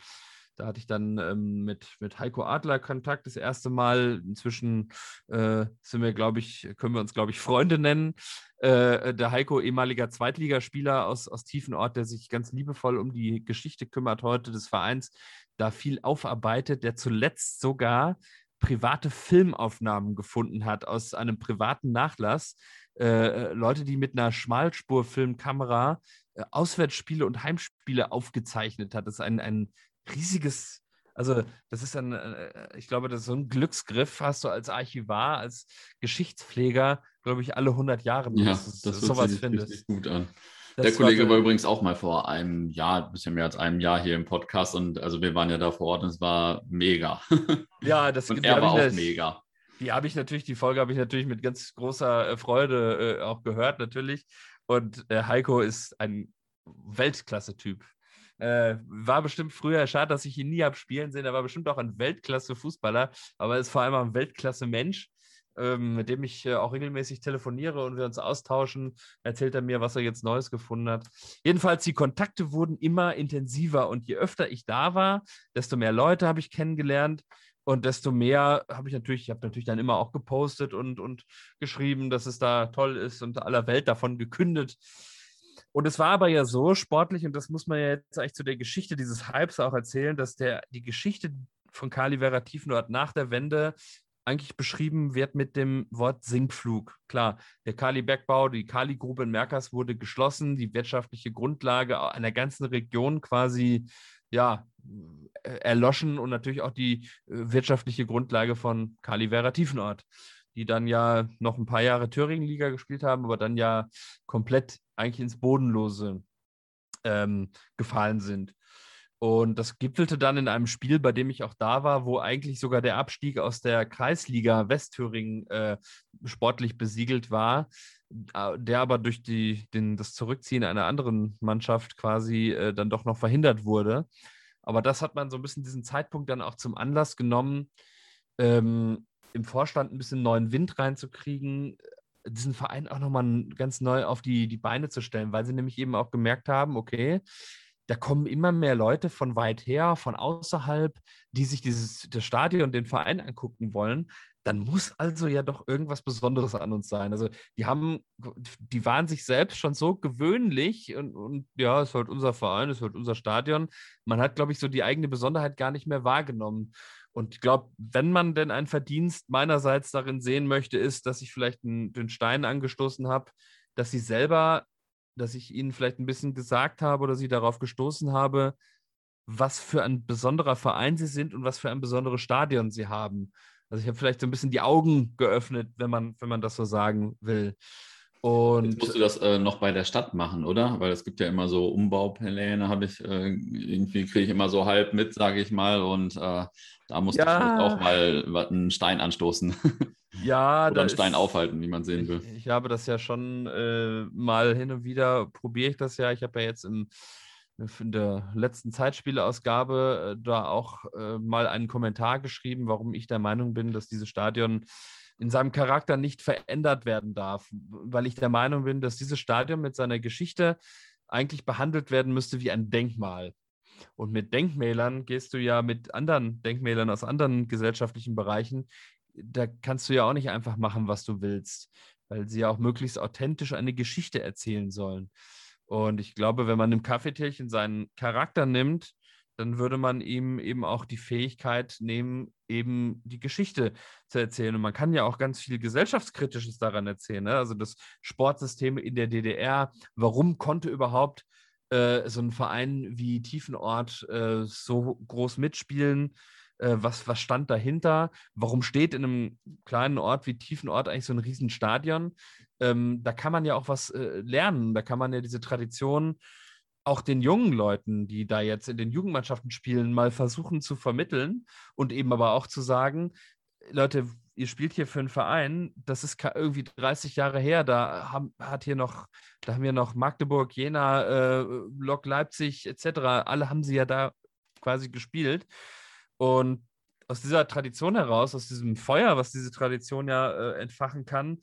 Da hatte ich dann ähm, mit, mit Heiko Adler Kontakt das erste Mal. Inzwischen äh, sind wir, glaube ich, können wir uns, glaube ich, Freunde nennen. Äh, der Heiko, ehemaliger Zweitligaspieler aus, aus Tiefenort, der sich ganz liebevoll um die Geschichte kümmert heute des Vereins, da viel aufarbeitet, der zuletzt sogar private Filmaufnahmen gefunden hat aus einem privaten Nachlass. Äh, äh Leute, die mit einer Schmalspurfilmkamera äh, Auswärtsspiele und Heimspiele aufgezeichnet hat. Das ist ein, ein riesiges, also das ist ein, äh, ich glaube, das ist so ein Glücksgriff, hast du als Archivar, als Geschichtspfleger, glaube ich, alle 100 Jahre, ja, das, das sowas findest. Richtig gut an. Das der Kollege war, war, übrigens auch mal vor einem Jahr, ein bisschen mehr als einem Jahr hier im Podcast und also wir waren ja da vor Ort und es war mega. (laughs) Ja, das und er war auch das, mega. Die habe ich natürlich, die Folge habe ich natürlich mit ganz großer äh, Freude äh, auch gehört, natürlich. Und äh, Heiko ist ein Weltklasse-Typ. Äh, war bestimmt früher, schade, dass ich ihn nie habe spielen sehen. Er war bestimmt auch ein Weltklasse-Fußballer, aber er ist vor allem ein Weltklasse-Mensch, ähm, mit dem ich äh, auch regelmäßig telefoniere und wir uns austauschen. Erzählt er mir, was er jetzt Neues gefunden hat. Jedenfalls, die Kontakte wurden immer intensiver und je öfter ich da war, desto mehr Leute habe ich kennengelernt. Und desto mehr habe ich natürlich, ich habe natürlich dann immer auch gepostet und, und geschrieben, dass es da toll ist und aller Welt davon gekündet. Und es war aber ja so sportlich, und das muss man ja jetzt eigentlich zu der Geschichte dieses Hypes auch erzählen, dass der, die Geschichte von Kali Vera Tiefenort nach der Wende eigentlich beschrieben wird mit dem Wort Sinkflug. Klar, der Kali-Bergbau, die Kali-Grube in Merkers wurde geschlossen, die wirtschaftliche Grundlage einer ganzen Region quasi ja, erloschen und natürlich auch die äh, wirtschaftliche Grundlage von Kali Vera Tiefenort die dann ja noch ein paar Jahre Thüringen-Liga gespielt haben, aber dann ja komplett eigentlich ins Bodenlose ähm, gefallen sind. Und das gipfelte dann in einem Spiel, bei dem ich auch da war, wo eigentlich sogar der Abstieg aus der Kreisliga Westthüringen äh, sportlich besiegelt war, der aber durch die, den, das Zurückziehen einer anderen Mannschaft quasi äh, dann doch noch verhindert wurde. Aber das hat man so ein bisschen diesen Zeitpunkt dann auch zum Anlass genommen, ähm, im Vorstand ein bisschen neuen Wind reinzukriegen, diesen Verein auch nochmal ganz neu auf die, die Beine zu stellen, weil sie nämlich eben auch gemerkt haben, okay, da kommen immer mehr Leute von weit her, von außerhalb, die sich dieses das Stadion und den Verein angucken wollen. Dann muss also ja doch irgendwas Besonderes an uns sein. Also die haben, die waren sich selbst schon so gewöhnlich und, und ja, es ist halt unser Verein, es ist halt unser Stadion. Man hat, glaube ich, so die eigene Besonderheit gar nicht mehr wahrgenommen. Und ich glaube, wenn man denn ein Verdienst meinerseits darin sehen möchte, ist, dass ich vielleicht einen, den Stein angestoßen habe, dass sie selber, dass ich ihnen vielleicht ein bisschen gesagt habe oder sie darauf gestoßen habe, was für ein besonderer Verein sie sind und was für ein besonderes Stadion sie haben. Also ich habe vielleicht so ein bisschen die Augen geöffnet, wenn man, wenn man das so sagen will. Und Jetzt musst du das äh, noch bei der Stadt machen, oder? Weil es gibt ja immer so Umbaupläne, habe ich äh, irgendwie kriege ich immer so halb mit, sage ich mal. Und äh, da musst ja. du vielleicht auch mal einen Stein anstoßen. (laughs) Ja, (laughs) oder einen Stein ist, aufhalten, wie man sehen will. Ich, ich habe das ja schon äh, mal hin und wieder, probiere ich das ja. Ich habe ja jetzt im, in der letzten Zeitspieleausgabe äh, da auch äh, mal einen Kommentar geschrieben, warum ich der Meinung bin, dass dieses Stadion in seinem Charakter nicht verändert werden darf, weil ich der Meinung bin, dass dieses Stadion mit seiner Geschichte eigentlich behandelt werden müsste wie ein Denkmal. Und mit Denkmälern gehst du ja mit anderen Denkmälern aus anderen gesellschaftlichen Bereichen, da kannst du ja auch nicht einfach machen, was du willst, weil sie ja auch möglichst authentisch eine Geschichte erzählen sollen. Und ich glaube, wenn man im Kaffeetierchen seinen Charakter nimmt, dann würde man ihm eben auch die Fähigkeit nehmen, eben die Geschichte zu erzählen. Und man kann ja auch ganz viel gesellschaftskritisches daran erzählen. Ne? Also das Sportsystem in der DDR, warum konnte überhaupt äh, so ein Verein wie Tiefenort äh, so groß mitspielen? Äh, was, was stand dahinter? Warum steht in einem kleinen Ort wie Tiefenort eigentlich so ein Riesenstadion? Ähm, da kann man ja auch was äh, lernen. Da kann man ja diese Tradition auch den jungen Leuten, die da jetzt in den Jugendmannschaften spielen, mal versuchen zu vermitteln und eben aber auch zu sagen, Leute, ihr spielt hier für einen Verein, das ist irgendwie 30 Jahre her, da haben, hat hier noch, da haben wir noch Magdeburg, Jena, äh, Lok Leipzig etc., alle haben sie ja da quasi gespielt. Und aus dieser Tradition heraus, aus diesem Feuer, was diese Tradition ja äh, entfachen kann,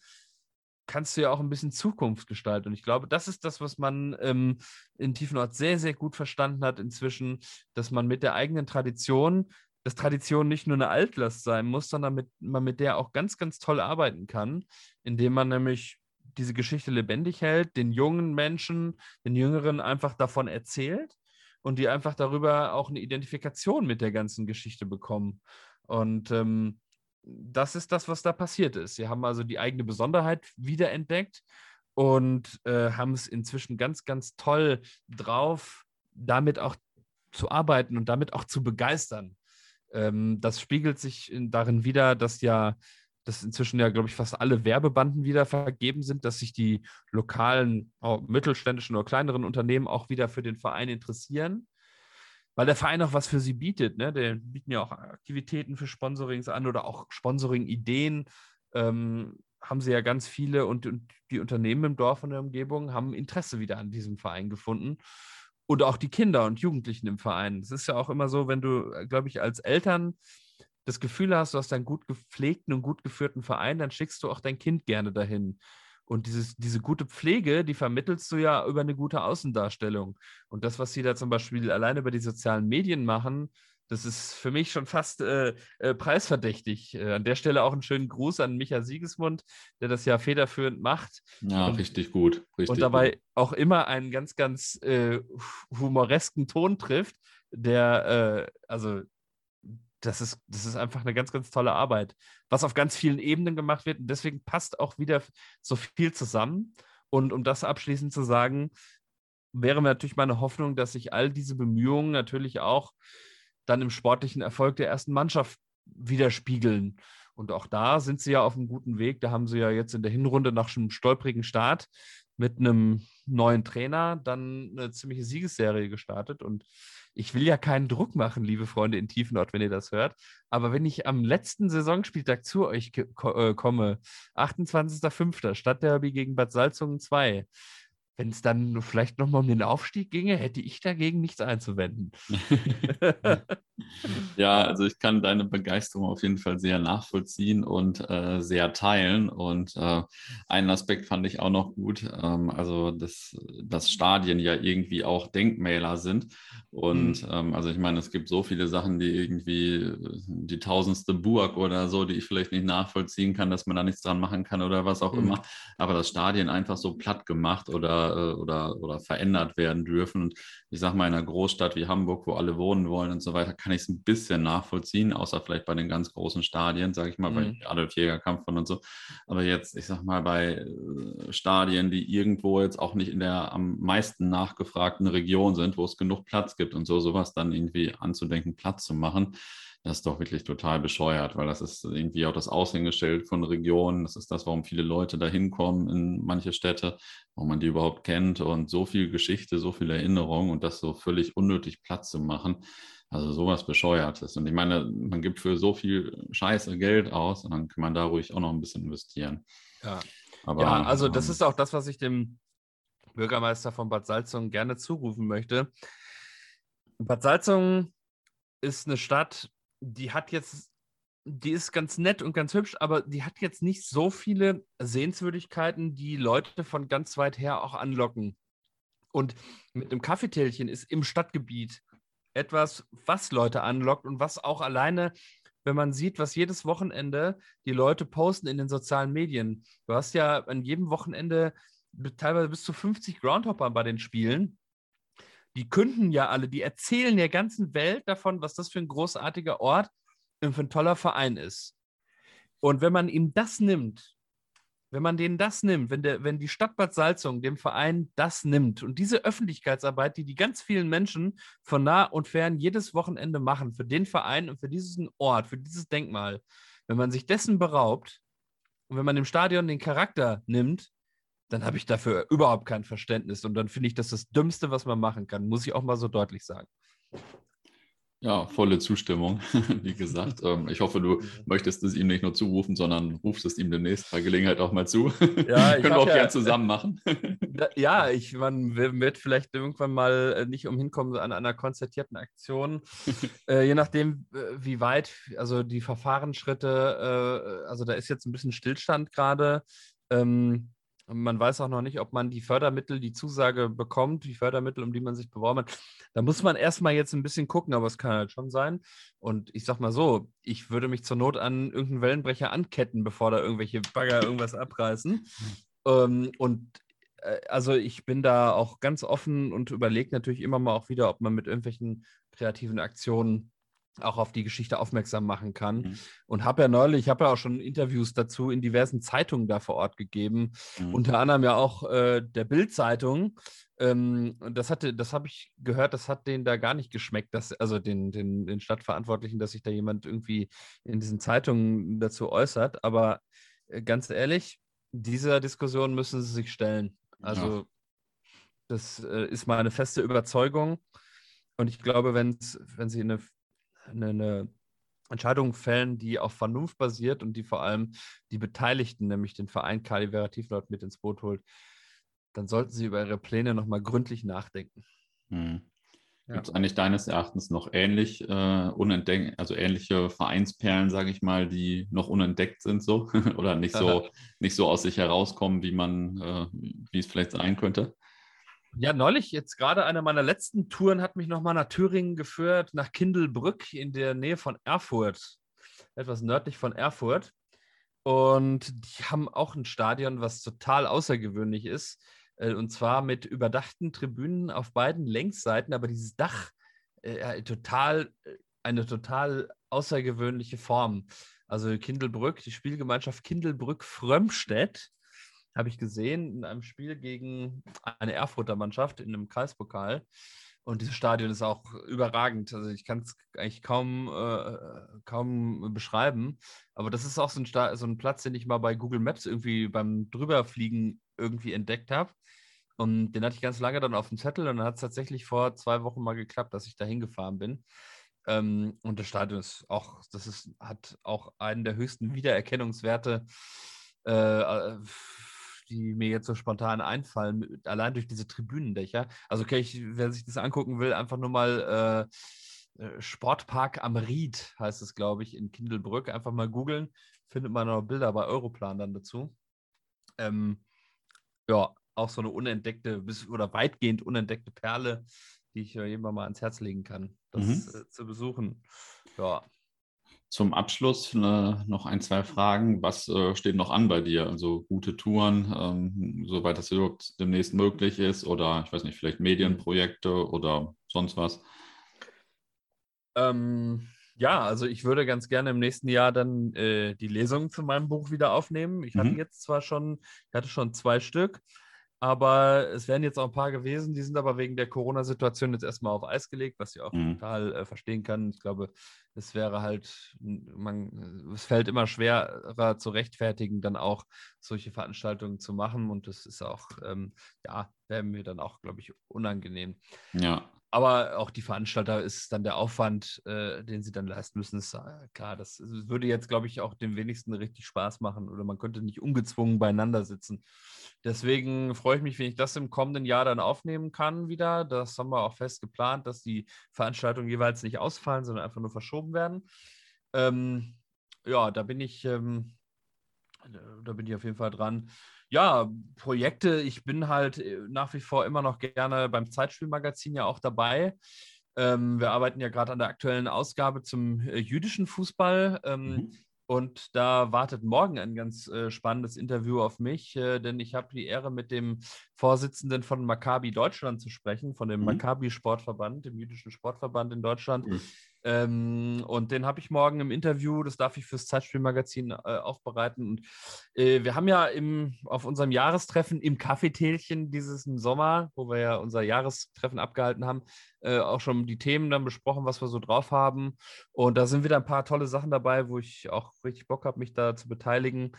kannst du ja auch ein bisschen Zukunft gestalten. Und ich glaube, das ist das, was man ähm, in Tiefenort sehr, sehr gut verstanden hat inzwischen, dass man mit der eigenen Tradition, dass Tradition nicht nur eine Altlast sein muss, sondern mit, man mit der auch ganz, ganz toll arbeiten kann, indem man nämlich diese Geschichte lebendig hält, den jungen Menschen, den Jüngeren einfach davon erzählt und die einfach darüber auch eine Identifikation mit der ganzen Geschichte bekommen. Und ähm, das ist das, was da passiert ist. Sie haben also die eigene Besonderheit wiederentdeckt und äh, haben es inzwischen ganz, ganz toll drauf, damit auch zu arbeiten und damit auch zu begeistern. Ähm, das spiegelt sich in, darin wieder, dass ja dass inzwischen ja, glaube ich, fast alle Werbebanden wieder vergeben sind, dass sich die lokalen, mittelständischen oder kleineren Unternehmen auch wieder für den Verein interessieren weil der Verein auch was für sie bietet. Ne? Der bieten ja auch Aktivitäten für Sponsorings an oder auch Sponsoring-Ideen. Ähm, haben sie ja ganz viele und, und, die Unternehmen im Dorf und der Umgebung haben Interesse wieder an diesem Verein gefunden. Und auch die Kinder und Jugendlichen im Verein. Es ist ja auch immer so, wenn du, glaube ich, als Eltern das Gefühl hast, du hast einen gut gepflegten und gut geführten Verein, dann schickst du auch dein Kind gerne dahin. Und dieses, diese gute Pflege, die vermittelst du ja über eine gute Außendarstellung. Und das, was sie da zum Beispiel alleine über die sozialen Medien machen, das ist für mich schon fast äh, äh, preisverdächtig. Äh, an der Stelle auch einen schönen Gruß an Micha Siegesmund, der das ja federführend macht. Ja, und, richtig gut. Richtig und dabei gut. auch immer einen ganz, ganz äh, humoresken Ton trifft, der, äh, also das ist, das ist einfach eine ganz, ganz tolle Arbeit, was auf ganz vielen Ebenen gemacht wird. Und deswegen passt auch wieder so viel zusammen. Und um das abschließend zu sagen, wäre natürlich meine Hoffnung, dass sich all diese Bemühungen natürlich auch dann im sportlichen Erfolg der ersten Mannschaft widerspiegeln. Und auch da sind sie ja auf einem guten Weg. Da haben sie ja jetzt in der Hinrunde nach einem stolprigen Start mit einem neuen Trainer dann eine ziemliche Siegesserie gestartet. Und ich will ja keinen Druck machen, liebe Freunde in Tiefenort, wenn ihr das hört. Aber wenn ich am letzten Saisonspieltag zu euch äh, komme, 28.05. Stadtderby gegen Bad Salzungen 2, wenn es dann vielleicht nochmal um den Aufstieg ginge, hätte ich dagegen nichts einzuwenden. (laughs) (laughs) ja, also ich kann deine Begeisterung auf jeden Fall sehr nachvollziehen und äh, sehr teilen. Und äh, einen Aspekt fand ich auch noch gut, ähm, also dass, dass Stadien ja irgendwie auch Denkmäler sind. Und mhm. ähm, also ich meine, es gibt so viele Sachen, die irgendwie die tausendste Burg oder so, die ich vielleicht nicht nachvollziehen kann, dass man da nichts dran machen kann oder was auch mhm. immer. Aber das Stadien einfach so platt gemacht oder äh, oder, oder verändert werden dürfen. Und ich sage mal, in einer Großstadt wie Hamburg, wo alle wohnen wollen und so weiter, kann ich es ein bisschen nachvollziehen, außer vielleicht bei den ganz großen Stadien, sage ich mal, mhm. bei Adolf Jäger Kampf und so. Aber jetzt, ich sage mal, bei äh, Stadien, die irgendwo jetzt auch nicht in der am meisten nachgefragten Region sind, wo es genug Platz gibt und so, sowas dann irgendwie anzudenken, Platz zu machen, das ist doch wirklich total bescheuert, weil das ist irgendwie auch das Aushängeschild von Regionen. Das ist das, warum viele Leute da hinkommen in manche Städte, warum man die überhaupt kennt und so viel Geschichte, so viel Erinnerung und das so völlig unnötig Platz zu machen. Also sowas Bescheuertes. Und ich meine, man gibt für so viel Scheiße Geld aus und dann kann man da ruhig auch noch ein bisschen investieren. Ja, Aber, ja also das ähm, ist auch das, was ich dem Bürgermeister von Bad Salzungen gerne zurufen möchte. Bad Salzungen ist eine Stadt, die hat jetzt, die ist ganz nett und ganz hübsch, aber die hat jetzt nicht so viele Sehenswürdigkeiten, die Leute von ganz weit her auch anlocken. Und mit einem Kaffeetälchen ist im Stadtgebiet etwas, was Leute anlockt und was auch alleine, wenn man sieht, was jedes Wochenende die Leute posten in den sozialen Medien. Du hast ja an jedem Wochenende teilweise bis zu 50 Groundhopper bei den Spielen die künden ja alle, die erzählen der ganzen Welt davon, was das für ein großartiger Ort und für ein toller Verein ist. Und wenn man ihm das nimmt, wenn man denen das nimmt, wenn, der, wenn die Stadt Bad Salzung dem Verein das nimmt und diese Öffentlichkeitsarbeit, die die ganz vielen Menschen von nah und fern jedes Wochenende machen für den Verein und für diesen Ort, für dieses Denkmal, wenn man sich dessen beraubt und wenn man dem Stadion den Charakter nimmt, dann habe ich dafür überhaupt kein Verständnis. Und dann finde ich das das Dümmste, was man machen kann, muss ich auch mal so deutlich sagen. Ja, volle Zustimmung, (laughs) wie gesagt. (laughs) Ähm, ich hoffe, du möchtest es ihm nicht nur zurufen, sondern rufst es ihm demnächst bei Gelegenheit auch mal zu. (laughs) Ja, Können wir auch ja, gern zusammen machen. ja, ich man wird vielleicht irgendwann mal äh, nicht umhinkommen an einer konzertierten Aktion. äh, je nachdem, äh, wie weit, also die Verfahrensschritte, äh, also da ist jetzt ein bisschen Stillstand gerade. Ähm, man weiß auch noch nicht, ob man die Fördermittel, die Zusage bekommt, die Fördermittel, um die man sich beworben hat. Da muss man erstmal jetzt ein bisschen gucken, aber es kann halt schon sein. Und ich sag mal so, ich würde mich zur Not an irgendeinen Wellenbrecher anketten, bevor da irgendwelche Bagger irgendwas abreißen. Ähm, und äh, also ich bin da auch ganz offen und überlege natürlich immer mal auch wieder, ob man mit irgendwelchen kreativen Aktionen auch auf die Geschichte aufmerksam machen kann. Mhm. Und habe ja neulich, ich habe ja auch schon Interviews dazu in diversen Zeitungen da vor Ort gegeben, mhm. unter anderem ja auch äh, der Bild-Zeitung. Ähm, das hatte, das habe ich gehört, das hat denen da gar nicht geschmeckt, dass, also den, den, den Stadtverantwortlichen, dass sich da jemand irgendwie in diesen Zeitungen dazu äußert. Aber äh, ganz ehrlich, dieser Diskussion müssen sie sich stellen. Also ja. das äh, ist meine feste Überzeugung. Und ich glaube, wenn sie eine eine, eine Entscheidung fällen, die auf Vernunft basiert und die vor allem die Beteiligten, nämlich den Verein Kali Tieflaut mit ins Boot holt, dann sollten sie über ihre Pläne nochmal gründlich nachdenken. Hm. Ja. Gibt es eigentlich deines Erachtens noch ähnlich, äh, unentdeckt, also ähnliche Vereinsperlen, sage ich mal, die noch unentdeckt sind so (laughs) oder nicht so, (laughs) nicht so aus sich herauskommen, wie man, äh, wie es vielleicht sein könnte? Ja, neulich, jetzt gerade eine meiner letzten Touren hat mich nochmal nach Thüringen geführt, nach Kindelbrück in der Nähe von Erfurt, etwas nördlich von Erfurt. Und die haben auch ein Stadion, was total außergewöhnlich ist. Äh, und zwar mit überdachten Tribünen auf beiden Längsseiten, aber dieses Dach äh, total, äh, eine total außergewöhnliche Form. Also Kindelbrück, die Spielgemeinschaft Kindelbrück-Frömmstedt habe ich gesehen in einem Spiel gegen eine Erfurter Mannschaft in einem Kreispokal. Und dieses Stadion ist auch überragend. Also ich kann es eigentlich kaum, äh, kaum beschreiben. Aber das ist auch so ein, so ein Platz, den ich mal bei Google Maps irgendwie beim Drüberfliegen irgendwie entdeckt habe. Und den hatte ich ganz lange dann auf dem Zettel und dann hat es tatsächlich vor zwei Wochen mal geklappt, dass ich da hingefahren bin. Ähm, und das Stadion ist auch, das ist, hat auch einen der höchsten Wiedererkennungswerte äh, die mir jetzt so spontan einfallen, allein durch diese Tribünendächer. Also, okay, ich, wer sich das angucken will, einfach nur mal äh, äh Sportpark am Ried heißt es, glaube ich, in Kindelbrück. Einfach mal googeln, findet man noch Bilder bei Europlan dann dazu. Ähm, ja, auch so eine unentdeckte oder weitgehend unentdeckte Perle, die ich jemand mal ans Herz legen kann, das mhm. äh, zu besuchen. Ja. Zum Abschluss äh, noch ein, zwei Fragen. Was äh, steht noch an bei dir? Also gute Touren, ähm, soweit das überhaupt demnächst möglich ist oder ich weiß nicht, vielleicht Medienprojekte oder sonst was? Ähm, ja, also ich würde ganz gerne im nächsten Jahr dann äh, die Lesung zu meinem Buch wieder aufnehmen. Ich mhm. hatte jetzt zwar schon, ich hatte schon zwei Stück, aber es wären jetzt auch ein paar gewesen, die sind aber wegen der Corona-Situation jetzt erstmal auf Eis gelegt, was ich auch mhm. total äh, verstehen kann. Ich glaube, es wäre halt, man, es fällt immer schwerer zu rechtfertigen, dann auch solche Veranstaltungen zu machen. Und das ist auch, ähm, ja, wäre mir dann auch, glaube ich, unangenehm. Ja. Aber auch die Veranstalter ist dann der Aufwand, äh, den sie dann leisten müssen, ist äh, klar. Das würde jetzt, glaube ich, auch dem wenigsten richtig Spaß machen oder man könnte nicht ungezwungen beieinander sitzen. Deswegen freue ich mich, wenn ich das im kommenden Jahr dann aufnehmen kann wieder. Das haben wir auch fest geplant, dass die Veranstaltungen jeweils nicht ausfallen, sondern einfach nur verschoben werden. Ähm, ja, da bin ich, ähm, da bin ich auf jeden Fall dran ja, Projekte, ich bin halt äh, nach wie vor immer noch gerne beim Zeitspielmagazin ja auch dabei. Ähm, wir arbeiten ja gerade an der aktuellen Ausgabe zum äh, jüdischen Fußball. Ähm, mhm. Und da wartet morgen ein ganz äh, spannendes Interview auf mich, äh, denn ich habe die Ehre, mit dem Vorsitzenden von Maccabi Deutschland zu sprechen, von dem mhm. Maccabi Sportverband, dem jüdischen Sportverband in Deutschland. Mhm. Ähm, und den habe ich morgen im Interview, das darf ich fürs Zeitspielmagazin äh, aufbereiten. Und äh, wir haben ja im, auf unserem Jahrestreffen im Kaffeetälchen dieses Sommer, wo wir ja unser Jahrestreffen abgehalten haben, äh, auch schon die Themen dann besprochen, was wir so drauf haben. Und da sind wieder ein paar tolle Sachen dabei, wo ich auch richtig Bock habe, mich da zu beteiligen.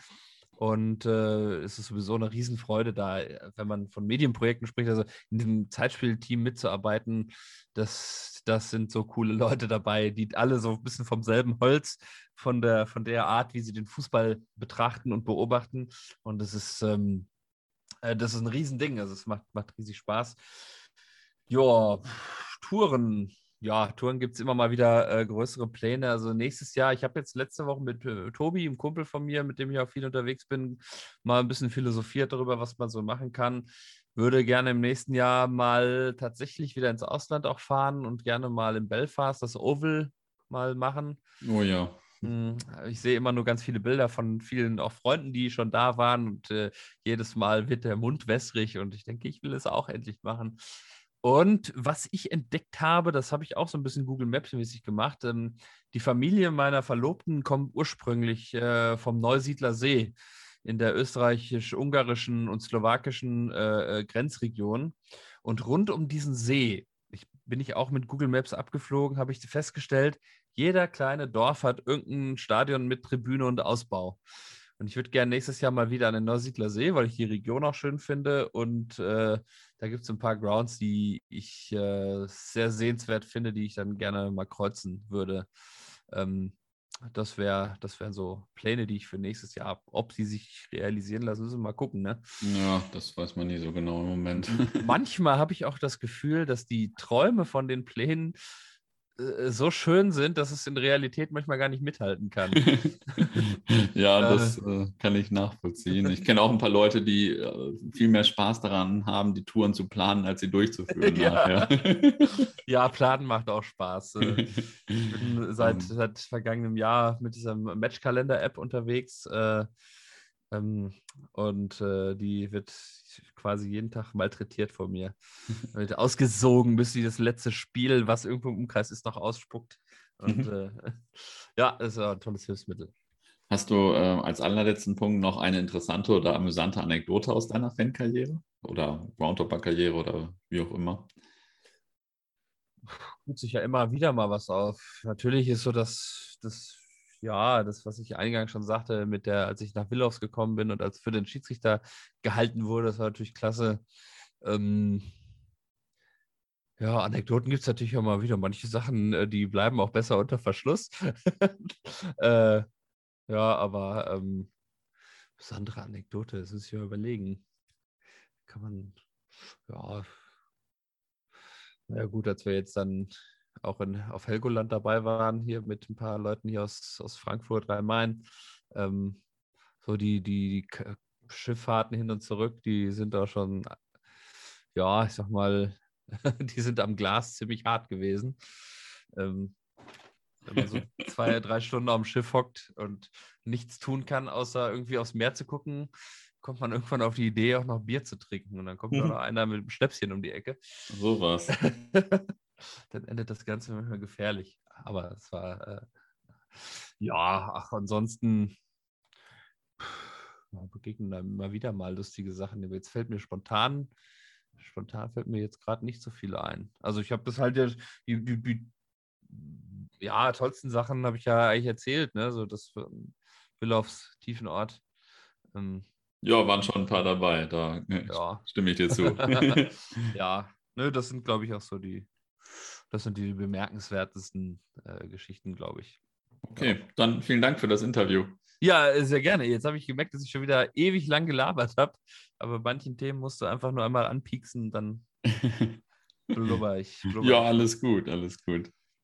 Und äh, es ist sowieso eine Riesenfreude da, wenn man von Medienprojekten spricht, also in diesem Zeitspielteam mitzuarbeiten. Das, das sind so coole Leute dabei, die alle so ein bisschen vom selben Holz, von der, von der Art, wie sie den Fußball betrachten und beobachten. Und das ist, ähm, äh, das ist ein Riesending. Also es macht, macht riesig Spaß. Ja, Touren. Ja, Touren gibt es immer mal wieder äh, größere Pläne. Also nächstes Jahr, ich habe jetzt letzte Woche mit äh, Tobi, einem Kumpel von mir, mit dem ich auch viel unterwegs bin, mal ein bisschen philosophiert darüber, was man so machen kann. Würde gerne im nächsten Jahr mal tatsächlich wieder ins Ausland auch fahren und gerne mal in Belfast das Oval mal machen. Oh ja. Hm, ich sehe immer nur ganz viele Bilder von vielen auch Freunden, die schon da waren und äh, jedes Mal wird der Mund wässrig und ich denke, ich will es auch endlich machen. Und was ich entdeckt habe, das habe ich auch so ein bisschen Google Maps-mäßig gemacht. Ähm, die Familie meiner Verlobten kommt ursprünglich äh, vom Neusiedler See in der österreichisch-ungarischen und slowakischen äh, äh, Grenzregion. Und rund um diesen See, ich, bin ich auch mit Google Maps abgeflogen, habe ich festgestellt, jeder kleine Dorf hat irgendein Stadion mit Tribüne und Ausbau. Und ich würde gerne nächstes Jahr mal wieder an den Neusiedler See, weil ich die Region auch schön finde. Und äh, da gibt es ein paar Grounds, die ich äh, sehr sehenswert finde, die ich dann gerne mal kreuzen würde. Ähm, das wäre, das wären so Pläne, die ich für nächstes Jahr habe. Ob sie sich realisieren lassen, müssen wir mal gucken. Ne? Ja, das weiß man nie so genau im Moment. Manchmal habe ich auch das Gefühl, dass die Träume von den Plänen äh, so schön sind, dass es in Realität manchmal gar nicht mithalten kann. (laughs) ja, das äh, kann ich nachvollziehen. Ich kenne auch ein paar Leute, die äh, viel mehr Spaß daran haben, die Touren zu planen, als sie durchzuführen. (laughs) ja. (laughs) ja, planen macht auch Spaß. Äh, ich bin seit, ähm. seit vergangenem Jahr mit dieser Matchkalender-App unterwegs. Äh, ähm, und äh, die wird quasi jeden Tag malträtiert von mir. (laughs) wird ausgesogen, bis sie das letzte Spiel, was irgendwo im Umkreis ist, noch ausspuckt. Und (laughs) äh, ja, das ist ein tolles Hilfsmittel. Hast du äh, als allerletzten Punkt noch eine interessante oder amüsante Anekdote aus deiner Fankarriere oder Groundhopper-Karriere oder wie auch immer? Tut sich ja immer wieder mal was auf. Natürlich ist so, dass das ja, das, was ich eingangs schon sagte, mit der, als ich nach Willows gekommen bin und als für den Schiedsrichter gehalten wurde, das war natürlich klasse. Ähm, ja, Anekdoten gibt es natürlich auch mal wieder. Manche Sachen, äh, die bleiben auch besser unter Verschluss. (laughs) äh, ja, aber ähm, besondere Anekdote, das muss ich mir überlegen. Kann man, ja, na ja, gut, als wir jetzt dann auch in, auf Helgoland dabei waren, hier mit ein paar Leuten hier aus, aus Frankfurt, Rhein-Main. Ähm, so die, die, die Schifffahrten hin und zurück, die sind da schon, ja, ich sag mal, (laughs) die sind am Glas ziemlich hart gewesen. Ähm, wenn man so (laughs) zwei, drei Stunden am Schiff hockt und nichts tun kann, außer irgendwie aufs Meer zu gucken, kommt man irgendwann auf die Idee, auch noch Bier zu trinken. Und dann kommt mhm. noch einer mit einem Schnäpschen um die Ecke. So was. (laughs) dann endet das Ganze manchmal gefährlich. Aber es war, äh, ja, ach, ansonsten begegnen da immer wieder mal lustige Sachen. Jetzt fällt mir spontan, spontan fällt mir jetzt gerade nicht so viel ein. Also ich habe das halt ja, die, die, die, ja, tollsten Sachen habe ich ja eigentlich erzählt, ne? So das Willows Tiefenort. Ähm, ja, waren schon ein paar dabei, da ja. stimme ich dir zu. (laughs) (laughs) ja, ne, das sind, glaube ich, auch so die, das sind die bemerkenswertesten äh, Geschichten, glaube ich. Okay, ja. dann vielen Dank für das Interview. Ja, äh, sehr gerne. Jetzt habe ich gemerkt, dass ich schon wieder ewig lang gelabert habe. Aber bei manchen Themen musst du einfach nur einmal anpieksen, dann (laughs) blubber ich. Blubber ja, alles gut, alles gut.